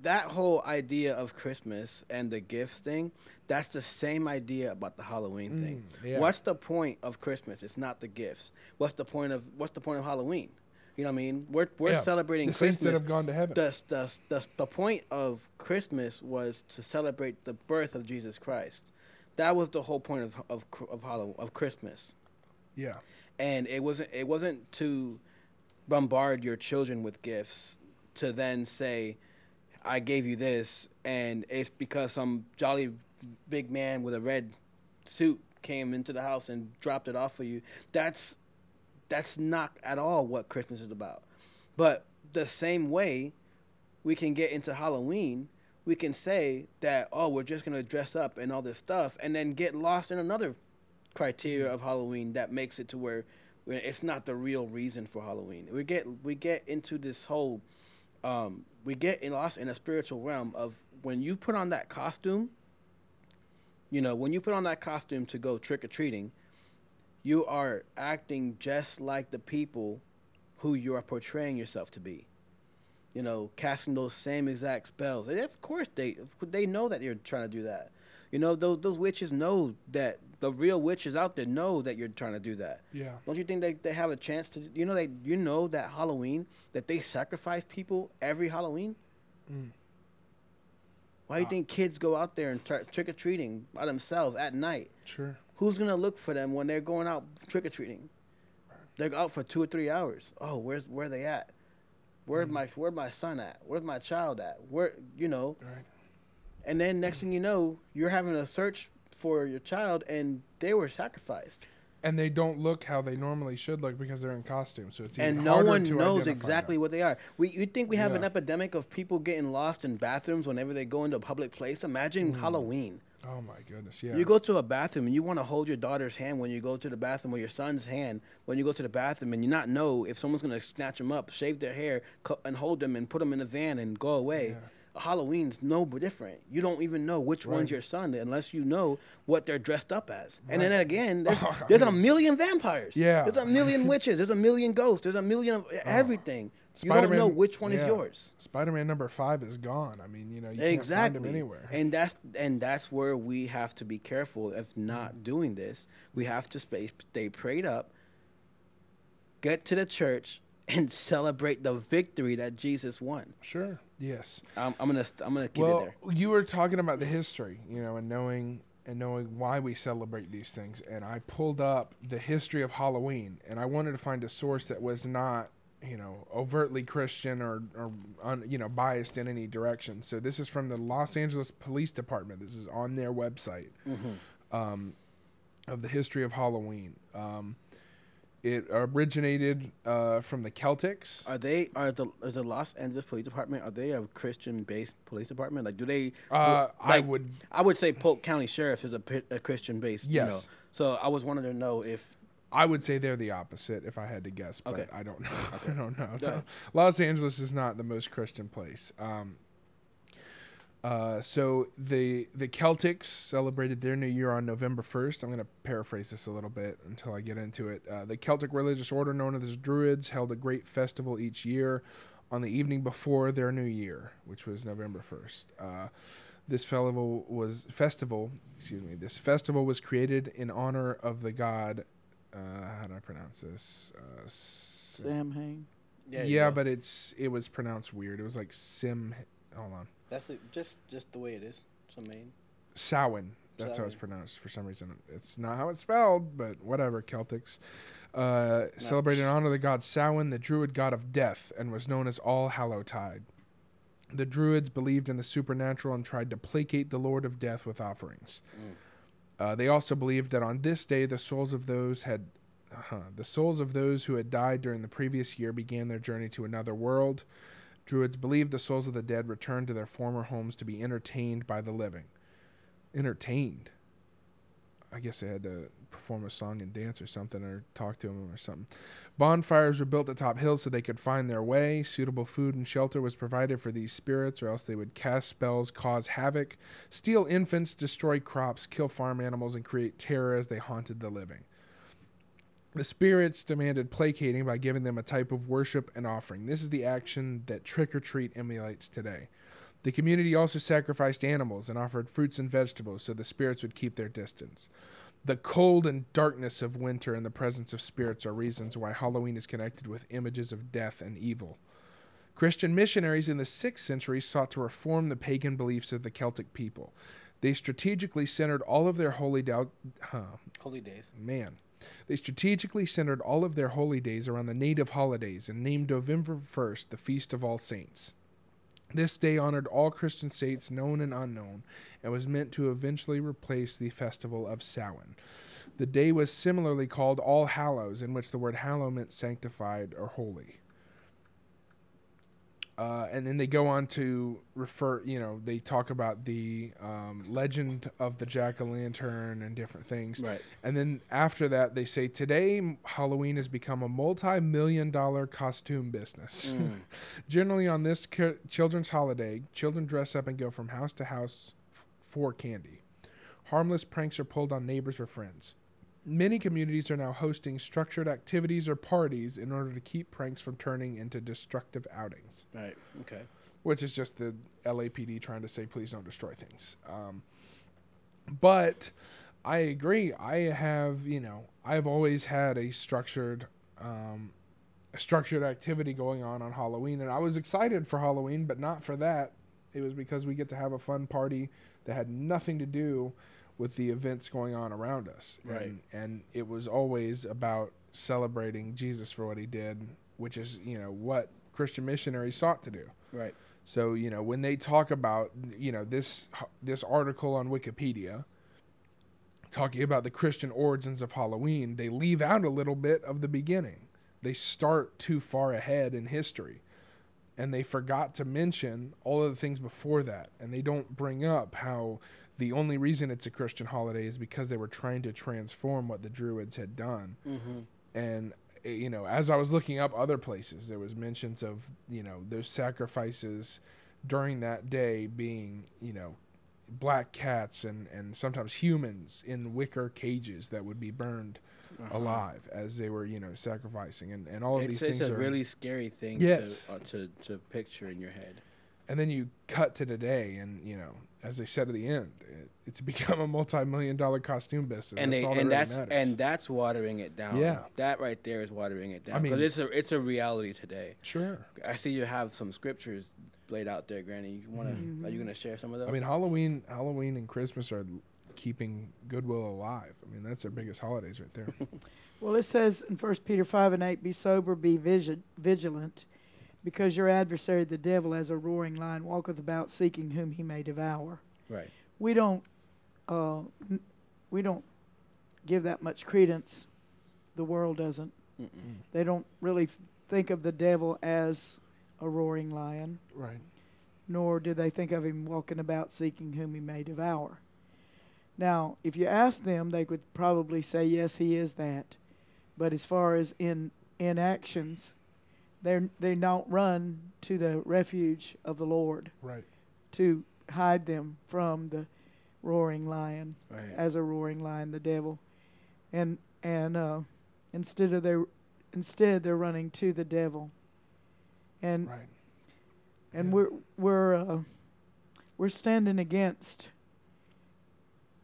that whole idea of Christmas and the gifts thing, that's the same idea about the Halloween thing. Mm, yeah. What's the point of Christmas? It's not the gifts. What's the point of what's the point of Halloween? You know what I mean? We're we're Yeah, celebrating the saints Christmas. that have gone to heaven. the, the, the, the point of Christmas was to celebrate the birth of Jesus Christ. That was the whole point of of of Halloween, of Christmas. yeah. And it wasn't it wasn't to bombard your children with gifts to then say I gave you this and it's because some jolly big man with a red suit came into the house and dropped it off for you. That's that's not at all what Christmas is about. But the same way we can get into Halloween, we can say that oh, we're just gonna dress up and all this stuff, and then get lost in another criteria of Halloween that makes it to where, where it's not the real reason for Halloween. We get we get into this whole, um, we get in lost in a spiritual realm of when you put on that costume. You know, when you put on that costume to go trick or treating, you are acting just like the people who you are portraying yourself to be. You know, casting those same exact spells, and of course they they know that you're trying to do that. You know, those those witches know that the real witches out there know that you're trying to do that. Yeah. Don't you think they, they have a chance to? You know, they you know that Halloween that they sacrifice people every Halloween. Mm. Why do you Uh, think kids go out there and try, trick or treating by themselves at night? Sure. Who's gonna look for them when they're going out trick or treating? They're out for two or three hours. Oh, where's where are they at? Where's Mm. my where's my son at? Where's my child at? Where you know? Right. And then next thing you know, you're having a search for your child, and they were sacrificed. And they don't look how they normally should look because they're in costume. So it's even and no one knows exactly them. what they are. We you think we have an epidemic of people getting lost in bathrooms whenever they go into a public place? Imagine Mm. Halloween. Oh my goodness. Yeah. You go to a bathroom and you want to hold your daughter's hand when you go to the bathroom, or your son's hand when you go to the bathroom, and you not know if someone's gonna snatch them up, shave their hair, co- and hold them and put them in the van and go away. Yeah. Halloween's no different. You don't even know which Right. one's your son unless you know what they're dressed up as. And then again, there's, Oh, there's a million vampires. Yeah. There's a million witches. There's a million ghosts. There's a million of oh. everything. You don't Spider-Man- know which one is yours. Spider-Man number five is gone. I mean, you know, you can't exactly. find him anywhere. And that's and that's where we have to be careful of not doing this. We have to stay, stay prayed up, get to the church, and celebrate the victory that Jesus won. sure. Yes. I'm, I'm gonna I'm gonna keep well, it there. you were talking about the history, you know, and knowing and knowing why we celebrate these things. And I pulled up the history of Halloween, and I wanted to find a source that was not, you know, overtly Christian or, or un, you know, biased in any direction. So this is from the Los Angeles Police Department. This is on their website um, of the history of Halloween. Um, it originated uh, from the Celtics. Are they are the is the Los Angeles Police Department? Are they a Christian based police department? Like, do they? Uh, I like, would I would say Polk County Sheriff is a, a Christian based. You know. Yes. So I was wanting to know if I would say they're the opposite if I had to guess, but Okay. I don't know. I don't know. Ahead. Los Angeles is not the most Christian place. Um, uh, so the the Celtics celebrated their new year on November first. I'm going to paraphrase this a little bit until I get into it. Uh, the Celtic religious order known as Druids held a great festival each year on the evening before their new year, which was November first. Uh, this festival was festival. Excuse me. This festival was created in honor of the god. Uh, how do I pronounce this? Uh, S- Sam Hang. yeah, yeah, but it's it was pronounced weird. It was like Sim. Hold on, that's it, just just the way it is. Samhain. main. Samhain. That's how it's pronounced for some reason. It's not how it's spelled, but whatever. Celtics uh, celebrated in honor of the god Samhain, the druid god of death, and was known as All Hallowtide. The Druids believed in the supernatural and tried to placate the Lord of Death with offerings. Uh, they also believed that on this day the souls of those had uh, the souls of those who had died during the previous year began their journey to another world. Druids believed the souls of the dead returned to their former homes to be entertained by the living. Entertained. I guess they had to perform a song and dance or something, or talk to them or something. Bonfires were built atop hills so they could find their way. Suitable food and shelter was provided for these spirits, or else they would cast spells, cause havoc, steal infants, destroy crops, kill farm animals, and create terror as they haunted the living. The spirits demanded placating by giving them a type of worship and offering. This is the action that trick or treat emulates today. The community also sacrificed animals and offered fruits and vegetables so the spirits would keep their distance. The cold and darkness of winter and the presence of spirits are reasons why Halloween is connected with images of death and evil. Christian missionaries in the 6th century sought to reform the pagan beliefs of the Celtic people. They strategically centered all of their holy huh, Holy days. man. They strategically centered all of their holy days around the native holidays and named November 1st the Feast of All Saints. This day honored all Christian saints, known and unknown, and was meant to eventually replace the festival of Samhain. The day was similarly called All Hallows, in which the word hallow meant sanctified or holy. Uh, and then they go on to refer, you know, they talk about the um, legend of the jack o' lantern and different things. Right. And then after that, they say today Halloween has become a multi-million dollar costume business. Mm. Generally, on this ki- children's holiday, children dress up and go from house to house f- for candy. Harmless pranks are pulled on neighbors or friends. Many communities are now hosting structured activities or parties in order to keep pranks from turning into destructive outings Right. Okay. which is just the LAPD trying to say, please don't destroy things. Um, but I agree. I have, you know, I've always had a structured, um, a structured activity going on on Halloween, and I was excited for Halloween, but not for that. It was because we get to have a fun party that had nothing to do with the events going on around us. Right. And, and it was always about celebrating Jesus for what he did, which is, you know, what Christian missionaries sought to do. Right. So you know when they talk about you know this this article on Wikipedia talking about the Christian origins of Halloween, they leave out a little bit of the beginning. They start too far ahead in history, and they forgot to mention all of the things before that, and they don't bring up how the only reason it's a Christian holiday is because they were trying to transform what the Druids had done Mm-hmm. and eh, you know as i was looking up other places there was mentions of you know those sacrifices during that day being you know black cats and and sometimes humans in wicker cages that would be burned alive as they were you know sacrificing and and all of Uh-huh. It's, these it's things a are really scary thing Yes. to, uh, to to picture in your head. and then you cut to today and you know as they said at the end it, it's become a multi-million dollar costume business and that's they all that and really that's matters. and that's watering it down. Yeah. that right there is watering it down. I mean- it's a it's a reality today. sure I see you have some scriptures laid out there, Granny. You wanna? Mm-hmm. Are you gonna share some of those? I mean, Halloween, Halloween, and Christmas are keeping goodwill alive. I mean, that's our biggest holidays right there. Well, it says in 1 Peter 5 and 8, Be sober, be vigi- vigilant, because your adversary, the devil, as a roaring lion, walketh about seeking whom he may devour. right. We don't, uh, n- we don't give that much credence. The world doesn't. Mm-mm. They don't really f- think of the devil as a roaring lion, right. nor do they think of him walking about seeking whom he may devour. Now, if you ask them, they would probably say, yes, he is that. But as far as in, in actions, they're, they don't run to the refuge of the Lord Right. to hide them from the roaring lion, Right. as a roaring lion, the devil. And, and uh, instead of their, instead they're running to the devil. And Right. and Yeah. we're we're uh, we're standing against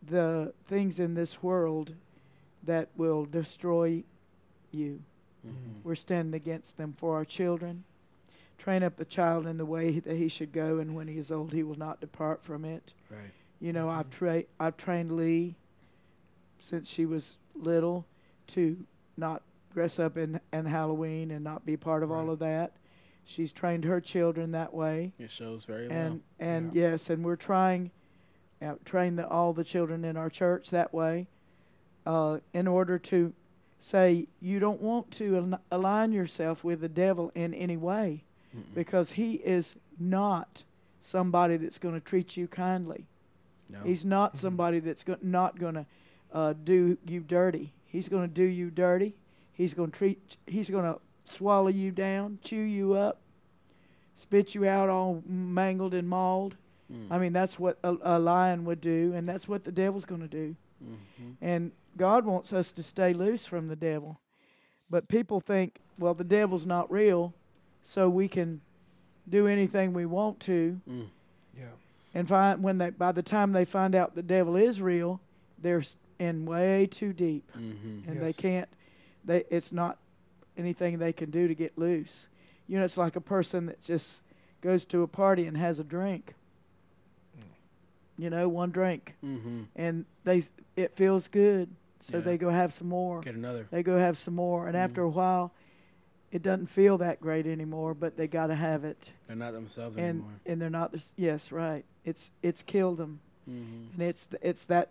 the things in this world that will destroy you. Mhm. We're standing against them for our children. Train up a child in the way that he should go, and when he is old, he will not depart from it. Right. You know, I've tra- I've trained Lee since she was little to not dress up in, in Halloween and not be part of all of that. She's trained her children that way, It shows very and well. and Yeah. yes, and we're trying uh, train the, all the children in our church that way, uh, in order to say you don't want to al- align yourself with the devil in any way, Mm-mm. because he is not somebody that's going to treat you kindly. No. He's not somebody that's go- not going to uh, do you dirty. He's going to do you dirty. He's going to treat. He's going to swallow you down, chew you up, spit you out all mangled and mauled. Mm. I mean, that's what a, a lion would do, and that's what the devil's going to do. Mhm. And God wants us to stay loose from the devil. But people think, well, the devil's not real, so we can do anything we want to. Mm. Yeah. And find when they by the time they find out the devil is real, they're in way too deep, Mhm. and they can't. They it's not anything they can do to get loose. You know, it's like a person that just goes to a party and has a drink. Mm. You know, one drink, Mhm. and they it feels good, so Yeah. they go have some more. Get another. They go have some more, and Mhm. after a while, it doesn't feel that great anymore. But they got to have it, They're not themselves and anymore. and they're not. this- Yes, right. It's it's killed them, Mhm. and it's th- it's that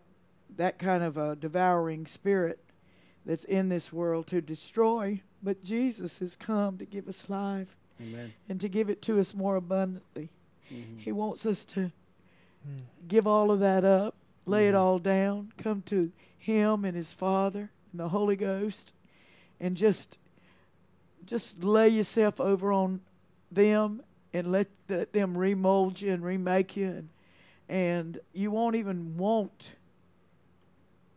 that kind of a devouring spirit that's in this world to destroy. But Jesus has come to give us life Amen. and to give it to us more abundantly. Mhm. He wants us to Mm. give all of that up, lay it Mhm. all down, come to Him and His Father and the Holy Ghost, and just just lay yourself over on them and let, them remold you and remake you, and and you won't even want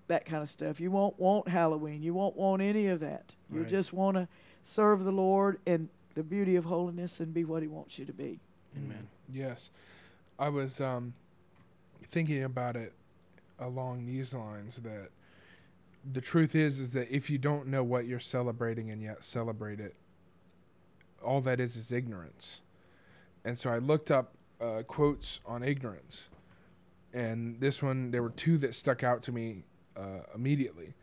that kind of stuff. You won't want Halloween. You won't want any of that. You just want to serve the Lord and the beauty of holiness and be what He wants you to be. Amen. Yes. I was um, thinking about it along these lines that the truth is is that if you don't know what you're celebrating and yet celebrate it, all that is is ignorance. And so I looked up uh, quotes on ignorance, and this one there were two that stuck out to me uh, immediately,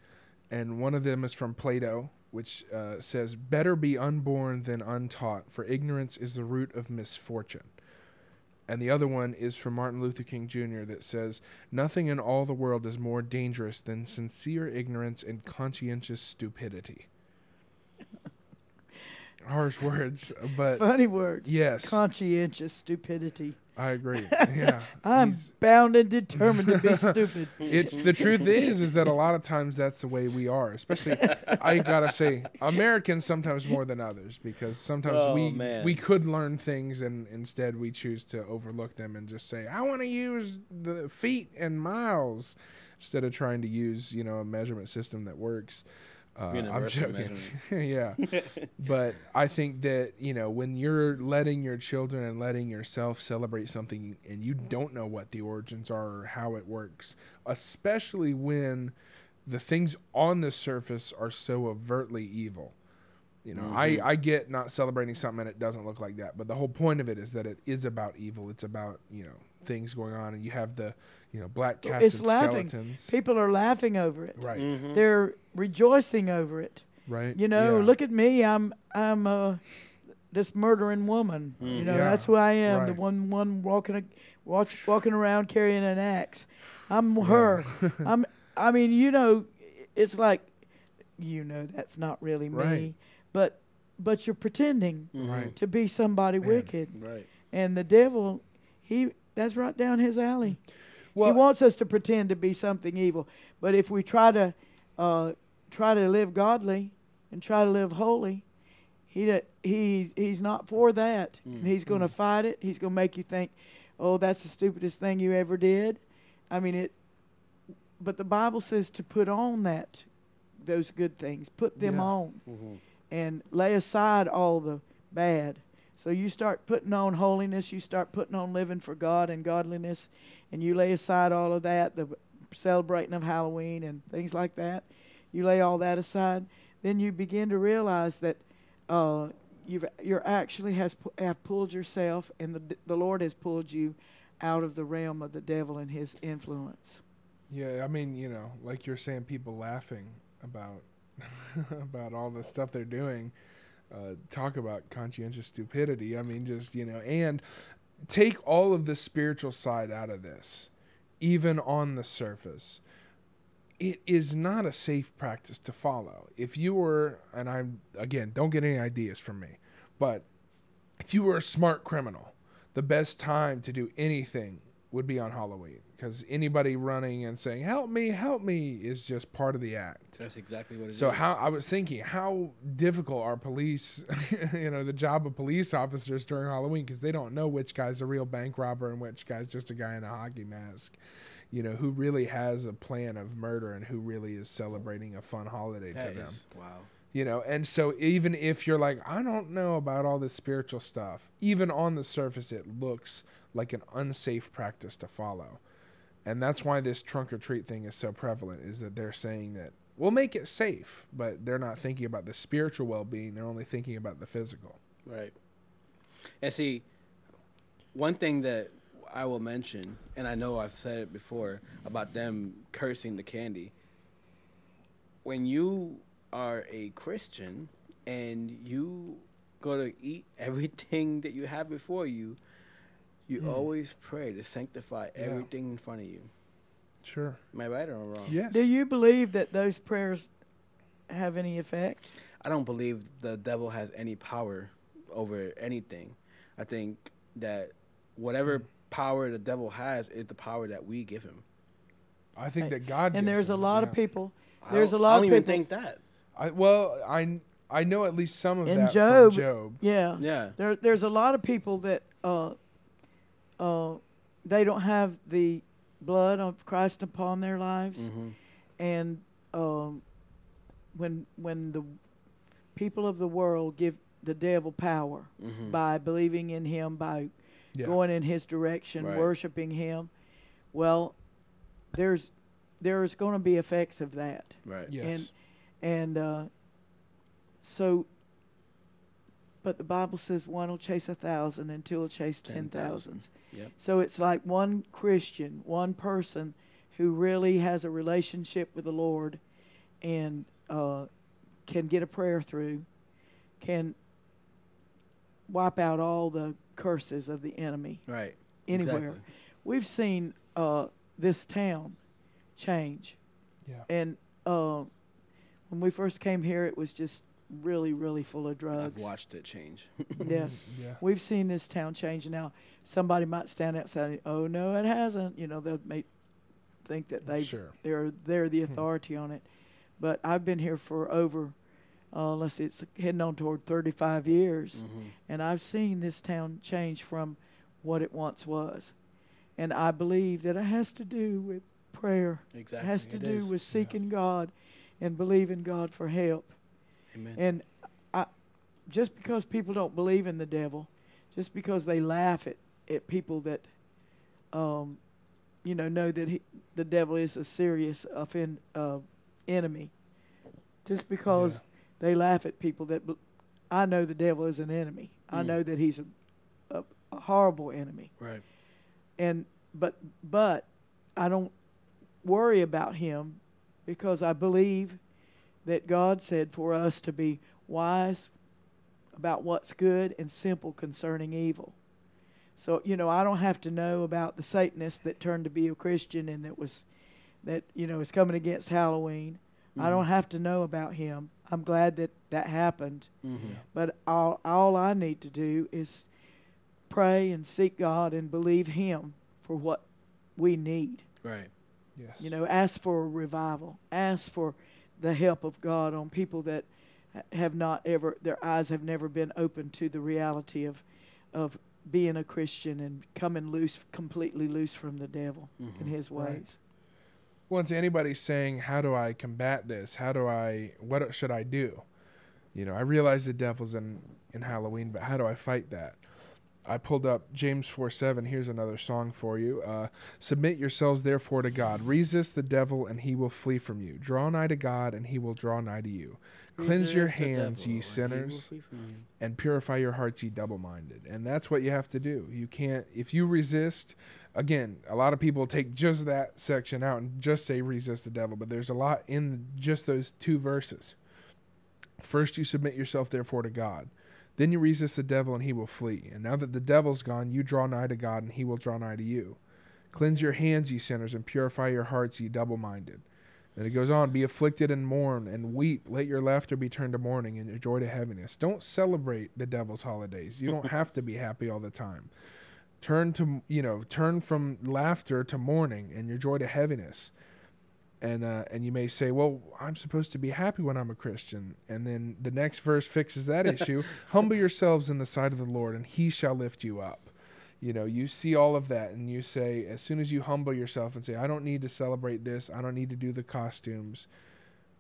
and one of them is from Plato, which uh, says, "Better be unborn than untaught, for ignorance is the root of misfortune." And the other one is from Martin Luther King Jr. that says, Nothing in all the world is more dangerous than sincere ignorance and conscientious stupidity. Harsh words, but Funny words. yes, Conscientious stupidity. I agree. Yeah, I'm he's- bound and determined to be stupid. it. The truth is, is that a lot of times that's the way we are. Especially, I gotta say, Americans sometimes more than others because sometimes Oh, we man. we could learn things and instead we choose to overlook them and just say, I want to use the feet and miles instead of trying to use you know a measurement system that works. Uh, I'm joking. yeah, but I think that you know when you're letting your children and letting yourself celebrate something and you don't know what the origins are or how it works, especially when the things on the surface are so overtly evil. You know, Mhm. I, I get not celebrating something and it doesn't look like that, but the whole point of it is that it is about evil. It's about you know things going on, and you have the you know black cats It's and laughing. skeletons. People are laughing over it. Right, Mhm. They're rejoicing over it. right. You know, Yeah. look at me. I'm I'm uh, this murdering woman. You Mm. know, Yeah, that's who I am. The one one walking a, watch, walking around carrying an axe. I'm Yeah. her. I'm. I mean, you know, it's like, you know, that's not really me. Right. But but you're pretending Mhm. Right. to be somebody Man. wicked. Right. And the devil, he that's right down his alley. Well, he wants us to pretend to be something evil. But if we try to uh, try to live godly and try to live holy, he he he's not for that. And he's going to Mm. fight it. He's going to make you think, "Oh, that's the stupidest thing you ever did." I mean it. But the Bible says to put on that those good things, put them Yeah. on Mhm. and lay aside all the bad. So you start putting on holiness, you start putting on living for God and godliness, and you lay aside all of that, the celebrating of Halloween and things like that. You lay all that aside, then you begin to realize that uh, you've you're actually has have pulled yourself, and the the Lord has pulled you out of the realm of the devil and his influence. Yeah, I mean, you know, like you're saying, people laughing about about all the stuff they're doing. Uh, talk about conscientious stupidity. I mean, just you know, and take all of the spiritual side out of this, even on the surface. It is not a safe practice to follow. If you were, and I'm again, don't get any ideas from me, but if you were a smart criminal, the best time to do anything would be on Halloween because anybody running and saying "Help me, help me" is just part of the act. That's exactly what it is. So how I was thinking, how difficult are police, you know, the job of police officers during Halloween because they don't know which guy's a real bank robber and which guy's just a guy in a hockey mask. You know, who really has a plan of murder and who really is celebrating a fun holiday That to them. is- wow. You know, and so even if you're like, I don't know about all this spiritual stuff, even on the surface, it looks like an unsafe practice to follow. And that's why this trunk or treat thing is so prevalent, is that they're saying that we'll make it safe, but they're not thinking about the spiritual well being. They're only thinking about the physical. Right. And see, one thing that I will mention, and I know I've said it before about them cursing the candy. When you are a Christian and you go to eat everything that you have before you, you Mm. always pray to sanctify Yeah. everything in front of you. Sure. Am I right or wrong? Yes. Do you believe that those prayers have any effect? I don't believe the devil has any power over anything. I think that whatever power the devil has is the power that we give him. I think that God. And gives there's a lot yeah. of people. There's a don't- lot I don't of even people- think that. I, well, I I know at least some of In that Job- from Job. Yeah. Yeah. There, there's a lot of people that uh, uh, they don't have the blood of Christ upon their lives, hmm and um, when when the people of the world give the devil power hmm by believing in him, by Yeah. going in his direction, Right. worshiping him, well, there's there's going to be effects of that. Right. Yes. And uh, so, but the Bible says one will chase a thousand and two will chase ten 10,000. Yep. So it's like one Christian, one person who really has a relationship with the Lord and uh, can get a prayer through, can wipe out all the curses of the enemy Right. anywhere. Exactly. We've seen uh, this town change. Yeah. And uh, when we first came here, it was just really, really full of drugs. I've watched it change. yes. Yeah. We've seen this town change. Now, somebody might stand outside, and, oh, no, it hasn't. You know, they'll make, think that they Sure. they're, they're the Hmm. authority on it. But I've been here for over, uh, let's see, it's heading on toward 35 years. hmm And I've seen this town change from what it once was. And I believe that it has to do with prayer. Exactly. It has to It do is. with seeking God and believing God for help. Amen. And I, just because people don't believe in the devil, just because they laugh at, at people that, um, you know, know that he, the devil is a serious offend, uh, enemy, just because they laugh at people that, bel- I know the devil is an enemy. I Mm. know that he's a, a, a horrible enemy right. and but but I don't worry about him because I believe that God said for us to be wise about what's good and simple concerning evil. So you know I don't have to know about the Satanist that turned to be a Christian and that was that you know is coming against Halloween. I don't have to know about him. I'm glad that that happened. hmm But all all I need to do is pray and seek God and believe Him for what we need. Right. Yes. You know, ask for a revival. Ask for the help of God on people that have not ever their eyes have never been open to the reality of of being a Christian and coming loose completely loose from the devil and Mhm. his Right. ways. once anybody's saying, "How do I combat this? How do I? What should I do?" You know, I realize the devil's in in Halloween, but how do I fight that? I pulled up James 4 7. Here's another song for you. Uh, Submit yourselves therefore to God. Resist the devil, and he will flee from you. Draw nigh to God, and he will draw nigh to you. Cleanse your Resist the hands, devil, ye and sinners, you. and purify your hearts, ye double minded. And that's what you have to do. You can't, if you resist, again, a lot of people take just that section out and just say resist the devil, but there's a lot in just those two verses. First, you submit yourself, therefore, to God. Then you resist the devil, and he will flee. And now that the devil's gone, you draw nigh to God, and he will draw nigh to you. Cleanse your hands, ye sinners, and purify your hearts, ye double minded. Then it goes on, be afflicted and mourn and weep. Let your laughter be turned to mourning and your joy to heaviness. Don't celebrate the devil's holidays. You don't have to be happy all the time. Turn to you know, turn from laughter to mourning and your joy to heaviness. And uh, and you may say, well, I'm supposed to be happy when I'm a Christian. And then the next verse fixes that issue. Humble yourselves in the sight of the Lord, and He shall lift you up you know you see all of that and you say as soon as you humble yourself and say i don't need to celebrate this i don't need to do the costumes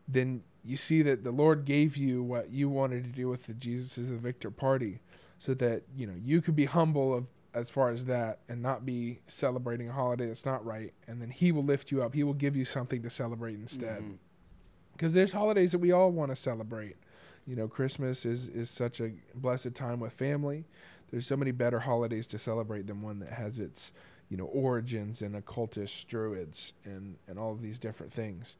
then you see that the lord gave you what you wanted to do with the jesus is the victor party so that you know you could be humble of as far as that and not be celebrating a holiday that's not right and then he will lift you up. He will give you something to celebrate instead. Mm-hmm. Because there's holidays that we all want to celebrate. You know christmas is is such a blessed time with family. There's so many better holidays to celebrate than one that has its you know origins in occultish druids and and all of these different things.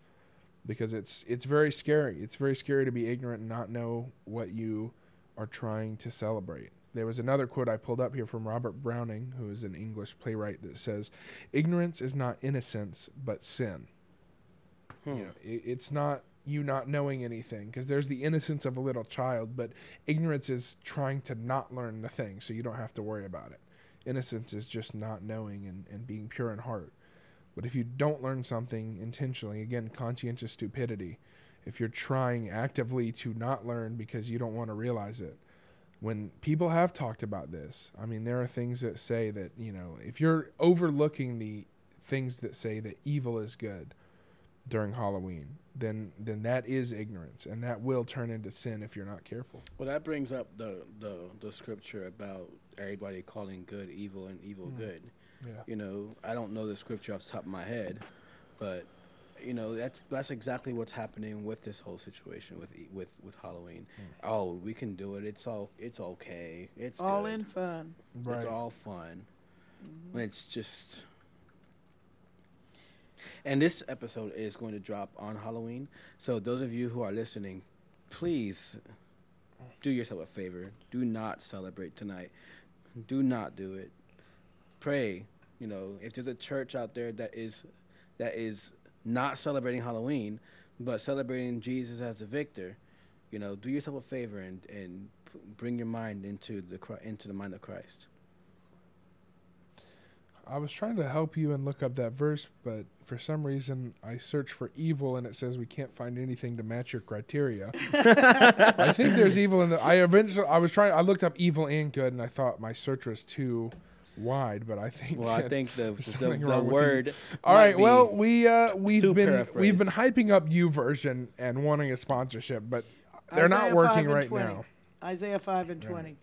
Because it's it's very scary. It's very scary to be ignorant and not know what you are trying to celebrate there was another quote I pulled up here from Robert Browning, who is an English playwright, that says, "Ignorance is not innocence, but sin." Hmm. You know, it, it's not you not knowing anything because there's the innocence of a little child, but ignorance is trying to not learn the thing so you don't have to worry about it. Innocence is just not knowing and, and being pure in heart. But if you don't learn something intentionally, again, conscientious stupidity, if you're trying actively to not learn because you don't want to realize it, when people have talked about this, I mean, there are things that say that, you know, if you're overlooking the things that say that evil is good during Halloween, then then that is ignorance and that will turn into sin if you're not careful. Well, that brings up the, the, the scripture about everybody calling good evil and evil Mm. good. Yeah. You know, I don't know the scripture off the top of my head, but you know that's that's exactly what's happening with this whole situation with e- with with Halloween. Mm. Oh, we can do it. It's all it's okay. It's All good. in fun. It's all fun. When It's just. And this episode is going to drop on Halloween. So those of you who are listening, please do yourself a favor. Do not celebrate tonight. Do not do it. Pray. You know, if there's a church out there that is that is not celebrating Halloween, but celebrating Jesus as the victor, you know, do yourself a favor and and p- bring your mind into the into the mind of Christ. I was trying to help you and look up that verse, but for some reason I searched for evil and it says we can't find anything to match your criteria. I think there's evil in the. I eventually I was trying. I looked up evil and good, and I thought my search was too wide. But I think. Well, I think the the, something the wrong with you. word. All might right. be- Well, we uh, we've been we've been hyping up YouVersion and wanting a sponsorship, but they're not Isaiah 5 working right 20. now. Isaiah 5 and Right. 20.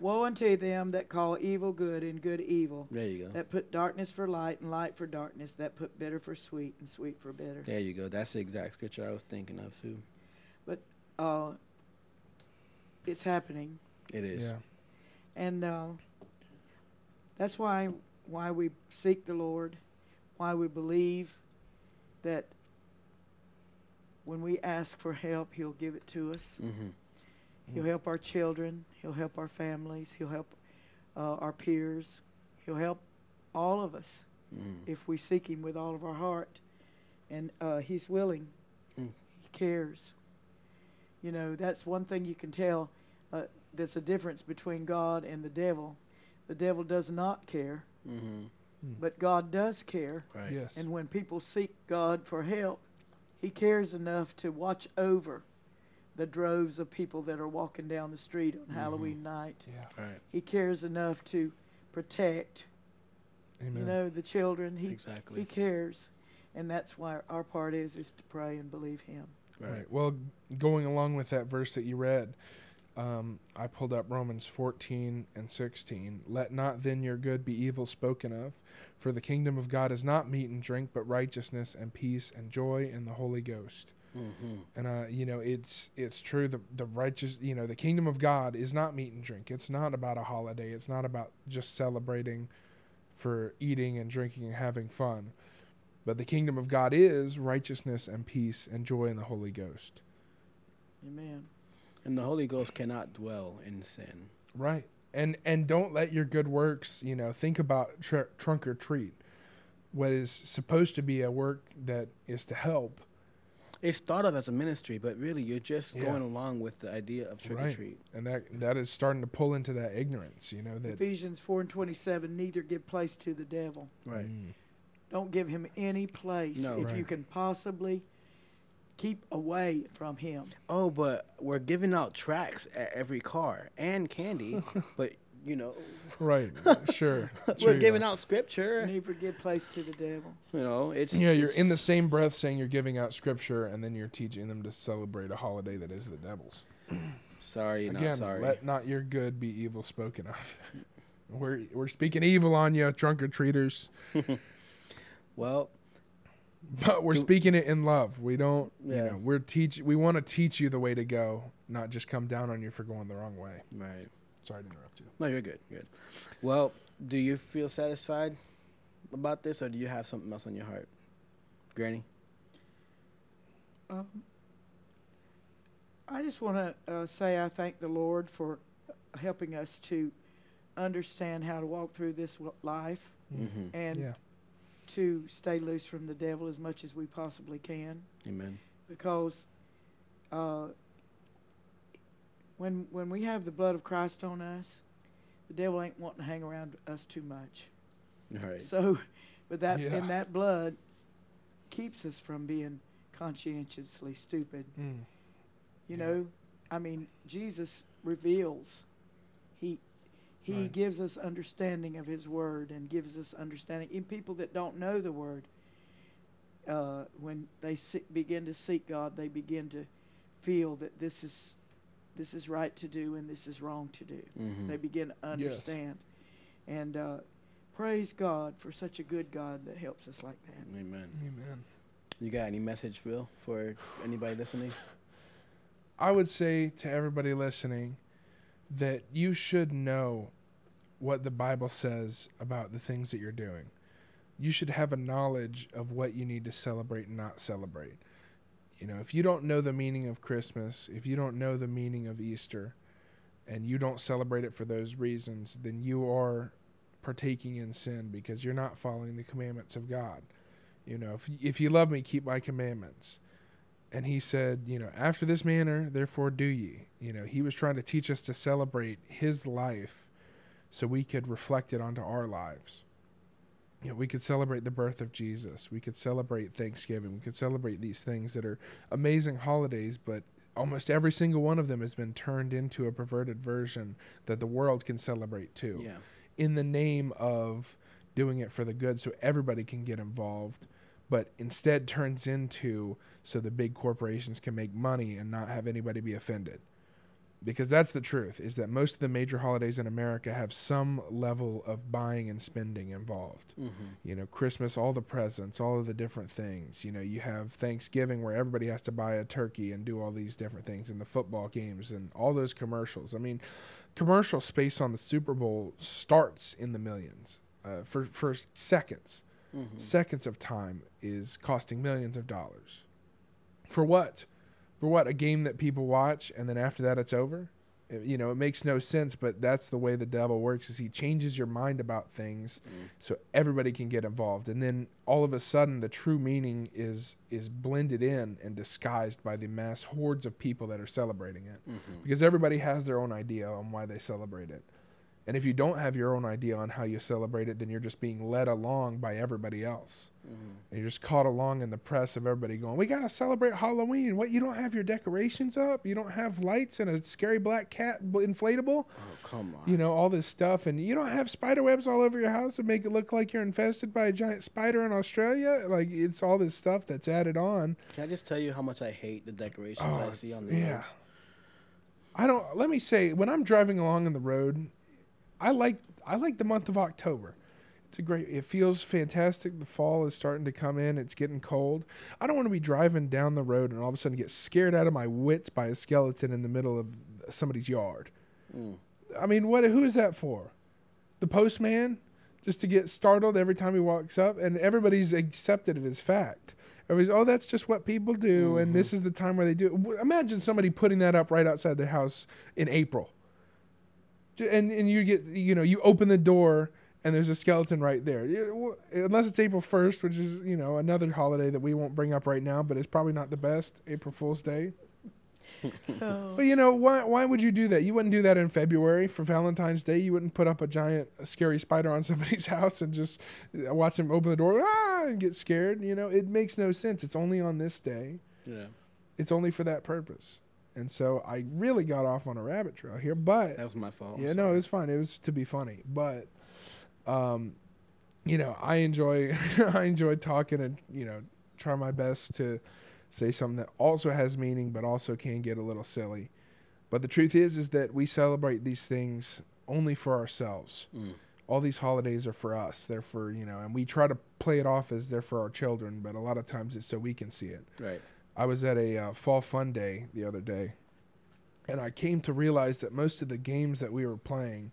Woe unto them that call evil good and good evil, there you go. that put darkness for light and light for darkness, that put bitter for sweet and sweet for bitter. There you go. That's the exact scripture I was thinking of too. But uh, it's happening. It is. Yeah. And uh, that's why why we seek the Lord, why we believe that when we ask for help, He'll give it to us. Mm-hmm. He'll help our children. He'll help our families. He'll help uh, our peers. He'll help all of us Mm. if we seek Him with all of our heart. And uh, He's willing. Mm. He cares. You know, that's one thing you can tell. Uh, there's a difference between God and the devil. The devil does not care, Mm-hmm. but God does care. Right. Yes. And when people seek God for help, He cares enough to watch over the droves of people that are walking down the street on Mhm. Halloween night. yeah. Right. He cares enough to protect, Amen. you know, the children. He exactly. He cares, and that's why our part is is to pray and believe Him. right. Right. Well, going along with that verse that you read, um, I pulled up Romans 14 and 16. Let not then your good be evil spoken of, for the kingdom of God is not meat and drink, but righteousness and peace and joy in the Holy Ghost. Mm-hmm. And uh, you know, it's it's true. The the righteous, you know, the kingdom of God is not meat and drink. It's not about a holiday. It's not about just celebrating for eating and drinking and having fun. But the kingdom of God is righteousness and peace and joy in the Holy Ghost. Amen. And the Holy Ghost cannot dwell in sin. Right. And and don't let your good works, you know, think about tr- trunk or treat. What is supposed to be a work that is to help. It's thought of as a ministry, but really you're just Yeah. going along with the idea of trick or treat. And that that is starting to pull into that ignorance, you know, that Ephesians 4 and 27 neither give place to the devil. Right. Mm. Don't give him any place No. if you can possibly keep away from him. Oh, but we're giving out tracts at every car and candy, but you know, Right. Sure. we're Sure giving are. out scripture. Never give place to the devil. You know, it's Yeah, you're in the same breath saying you're giving out scripture and then you're teaching them to celebrate a holiday that is the devil's. Sorry, not Again, sorry. let not your good be evil spoken of. we're we're speaking evil on you, trunk or treaters, well, but we're Do- speaking it in love. We don't, you know, we're teach. We want to teach you the way to go, not just come down on you for going the wrong way. right. Sorry to interrupt you. No, you're good. Good. Well, do you feel satisfied about this, or do you have something else on your heart, Granny? Um, I just want to uh, say I thank the Lord for helping us to understand how to walk through this life Mm-hmm. and yeah, to stay loose from the devil as much as we possibly can. Amen. because uh, when when we have the blood of Christ on us, the devil ain't wanting to hang around us too much. All right. So, but that Yeah. and that blood keeps us from being conscientiously stupid. Mm. You Yeah. know, I mean, Jesus reveals. He he Right. gives us understanding of His Word and gives us understanding. In people that don't know the Word, uh, when they se- begin to seek God, they begin to feel that this is this is right to do and this is wrong to do. Mm-hmm. They begin to understand, and uh, praise God for such a good God that helps us like that. Amen. Amen. You got any message, Phil, for anybody listening? I would say to everybody listening that you should know what the Bible says about the things that you're doing. You should have a knowledge of what you need to celebrate and not celebrate. You know, if you don't know the meaning of Christmas, if you don't know the meaning of Easter, and you don't celebrate it for those reasons, then you are partaking in sin because you're not following the commandments of God. You know, if if you love me, keep my commandments. And he said, you know, after this manner, therefore do ye. You know, he was trying to teach us to celebrate his life so we could reflect it onto our lives. You know, we could celebrate the birth of Jesus. We could celebrate Thanksgiving. We could celebrate these things that are amazing holidays, but almost every single one of them has been turned into a perverted version that the world can celebrate too Yeah. in the name of doing it for the good so everybody can get involved, but instead turns into so the big corporations can make money and not have anybody be offended. Because that's the truth is that most of the major holidays in America have some level of buying and spending involved. Mm-hmm. You know, Christmas, all the presents, all of the different things. You know, you have Thanksgiving where everybody has to buy a turkey and do all these different things, and the football games and all those commercials. I mean, commercial space on the Super Bowl starts in the millions uh, for for seconds. Mm-hmm. Seconds of time is costing millions of dollars. For what? For what? A game that people watch and then after that it's over? It- you know, it makes no sense, but that's the way the devil works is he changes your mind about things Mm. so everybody can get involved and then all of a sudden the true meaning is is blended in and disguised by the mass hordes of people that are celebrating it Mm-hmm. because everybody has their own idea on why they celebrate it. And if you don't have your own idea on how you celebrate it, then you're just being led along by everybody else. Mm-hmm. And you're just caught along in the press of everybody going, "We got to celebrate Halloween. What? You don't have your decorations up? You don't have lights and a scary black cat inflatable? Oh, come on. You know all this stuff, and you don't have spider webs all over your house to make it look like you're infested by a giant spider in Australia. Like it's all this stuff that's added on. Can I just tell you how much I hate the decorations I Oh, see on the yeah. roads? I don't. Let me say, when I'm driving along on the road, I like I like the month of October. It's a great. It feels fantastic. The fall is starting to come in. It's getting cold. I don't want to be driving down the road and all of a sudden get scared out of my wits by a skeleton in the middle of somebody's yard. Mm. I mean, what? Who is that for? The postman, just to get startled every time he walks up, and everybody's accepted it as fact. Everybody's, oh, that's just what people do, and Mm-hmm. this is the time where they do it. Imagine somebody putting that up right outside their house in April. J- And and you get you know you open the door and there's a skeleton right there. Unless it's April first, which is you know another holiday that we won't bring up right now, but it's probably not the best. April Fool's Day. Oh. But you know why? Why would you do that? You wouldn't do that in February for Valentine's Day. You wouldn't put up a giant, a scary spider on somebody's house and just uh, watch them open the door ah, and get scared. You know, it makes no sense. It's only on this day. Yeah, It's only for that purpose. And so I really got off on a rabbit trail here, but that was my fault. yeah, no, it was fine. It was to be funny, but um, you know, I enjoy I enjoy talking and you know try my best to say something that also has meaning, but also can get a little silly. But the truth is, is that we celebrate these things only for ourselves. Mm. All these holidays are for us. They're for you know, and we try to play it off as they're for our children, but a lot of times it's so we can see it. right. I was at a uh, fall fun day the other day, and I came to realize that most of the games that we were playing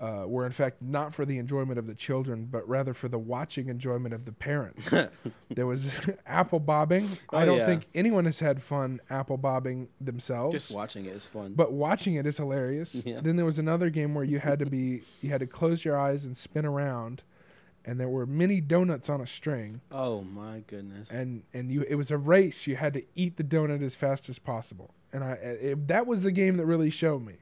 uh, were, in fact, not for the enjoyment of the children, but rather for the watching enjoyment of the parents. there was apple bobbing. I Oh, don't yeah. think anyone has had fun apple bobbing themselves. Just watching it is fun. But watching it is hilarious. Yeah. Then there was another game where you had to be you had to close your eyes and spin around, and there were mini donuts on a string oh my goodness. and and you it was a race. You had to eat the donut as fast as possible, and I it, that was the game that really showed me.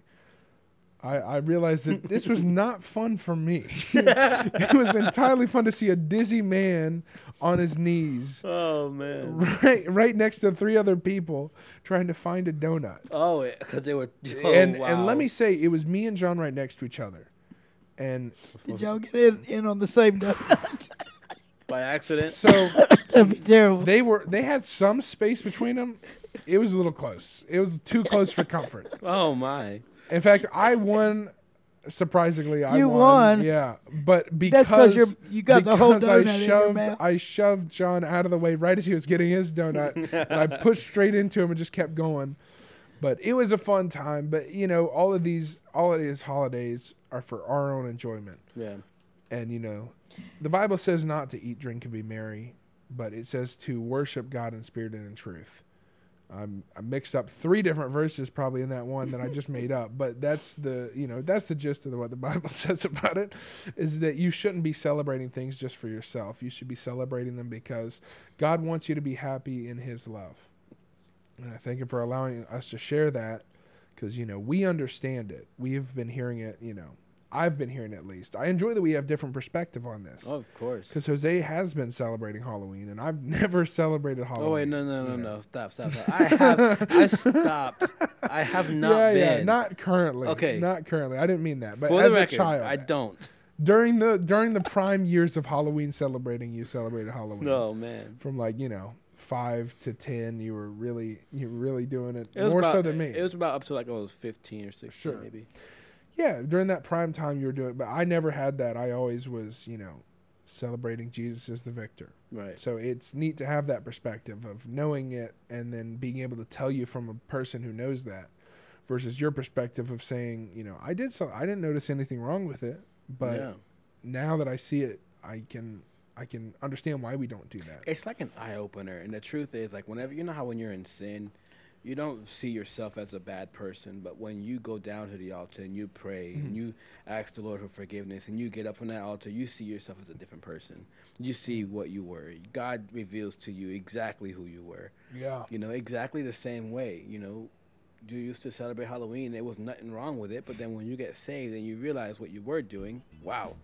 I, I realized that this was not fun for me. it was entirely fun to see a dizzy man on his knees, oh man. right right next to three other people trying to find a donut. Oh, because they were. Oh, and wow. and let me say, it was me and John right next to each other, and Did y'all get in, in on the same note? by accident. so That'd be terrible. they were they had some space between them. It was a little close. It was too close for comfort. Oh my. In fact, I won. Surprisingly, I You won. won? Yeah, but because you're- you got the whole because I donut in your shoved mouth. I shoved John out of the way right as he was getting his donut, and I pushed straight into him and just kept going. But it was a fun time. But you know, all of these all of these holidays are for our own enjoyment. Yeah. And you know, the Bible says not to eat, drink, and be merry, but it says to worship God in spirit and in truth. I'm, I mixed up three different verses probably in that one that I just made up, but that's the you know that's the gist of what the Bible says about it, is that you shouldn't be celebrating things just for yourself. You should be celebrating them because God wants you to be happy in His love. And I thank Him for allowing us to share that, because you know we understand it. We've been hearing it. You know, I've been hearing it at least. I enjoy that we have different perspective on this. Oh, of course. Because Jose has been celebrating Halloween, and I've never celebrated Halloween. Oh wait, no, no, no, you no! Stop, stop, stop! I have, I stopped. I have not yeah, been. yeah, not currently. Okay. not currently. I didn't mean that, but For as the a child, I don't. during the during the prime years of Halloween celebrating, you celebrated Halloween. No, man. from like you know five to ten, you were really you were really doing it, It more about, so than me. It was about up to like I was fifteen or sixteen, Sure. maybe. yeah, during that prime time, you were doing, it, but I never had that. I always was, you know, celebrating Jesus as the victor. Right. So it's neat to have that perspective of knowing it and then being able to tell you from a person who knows that versus your perspective of saying, you know, I did so I didn't notice anything wrong with it, but yeah. now that I see it, I can I can understand why we don't do that. It's like an eye opener, and the truth is, like whenever you know how when you're in sin, you don't see yourself as a bad person, but when you go down to the altar and you pray and mm-hmm. you ask the Lord for forgiveness and you get up from that altar, you see yourself as a different person. You see what you were. God reveals to you exactly who you were. Yeah. You know, exactly the same way. You know, you used to celebrate Halloween. There was nothing wrong with it, but then when you get saved and you realize what you were doing, wow,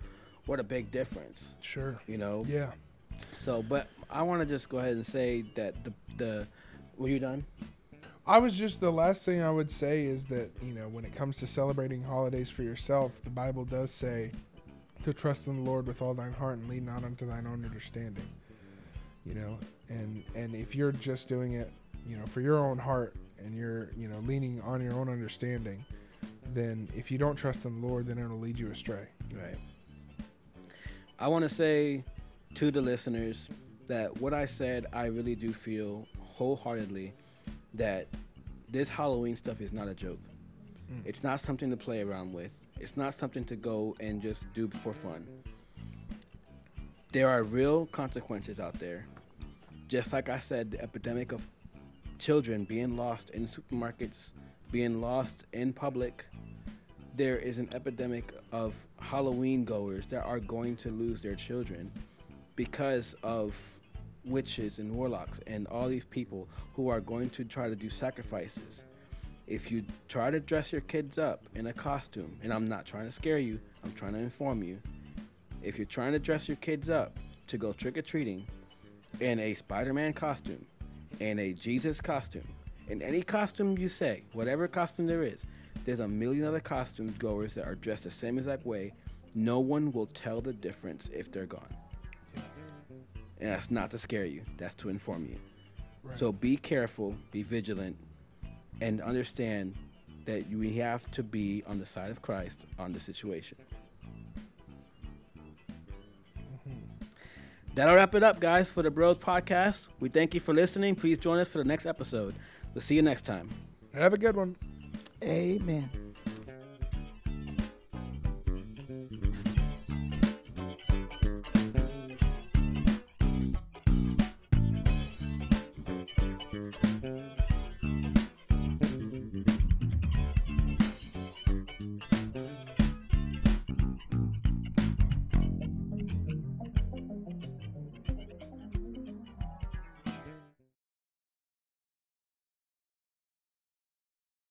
what a big difference. Sure. You know. Yeah. So, but I want to just go ahead and say that the the were you done? I was just the last thing I would say is that, you know, when it comes to celebrating holidays for yourself, the Bible does say to trust in the Lord with all thine heart and lean not unto thine own understanding. You know, and and if you're just doing it, you know, for your own heart and you're, you know, leaning on your own understanding, then if you don't trust in the Lord, then it'll lead you astray. Right. I want to say to the listeners that what I said, I really do feel wholeheartedly that this Halloween stuff is not a joke. Mm. It's not something to play around with. It's not something to go and just do for fun. There are real consequences out there. just like I said, the epidemic of children being lost in supermarkets, being lost in public, there is an epidemic of Halloween goers that are going to lose their children because of witches and warlocks and all these people who are going to try to do sacrifices. If you try to dress your kids up in a costume, and I'm not trying to scare you, I'm trying to inform you. If you're trying to dress your kids up to go trick or treating in a Spider Man costume, in a Jesus costume, in any costume you say, whatever costume there is, there's a million other costume goers that are dressed the same exact way. No one will tell the difference if they're gone. And that's not to scare you, that's to inform you. Right. So be careful, be vigilant, and understand that you have to be on the side of Christ on the situation. Mm-hmm. That'll wrap it up, guys, for the Bros Podcast. We thank you for listening. Please join us for the next episode. We'll see you next time. Have a good one. Amen.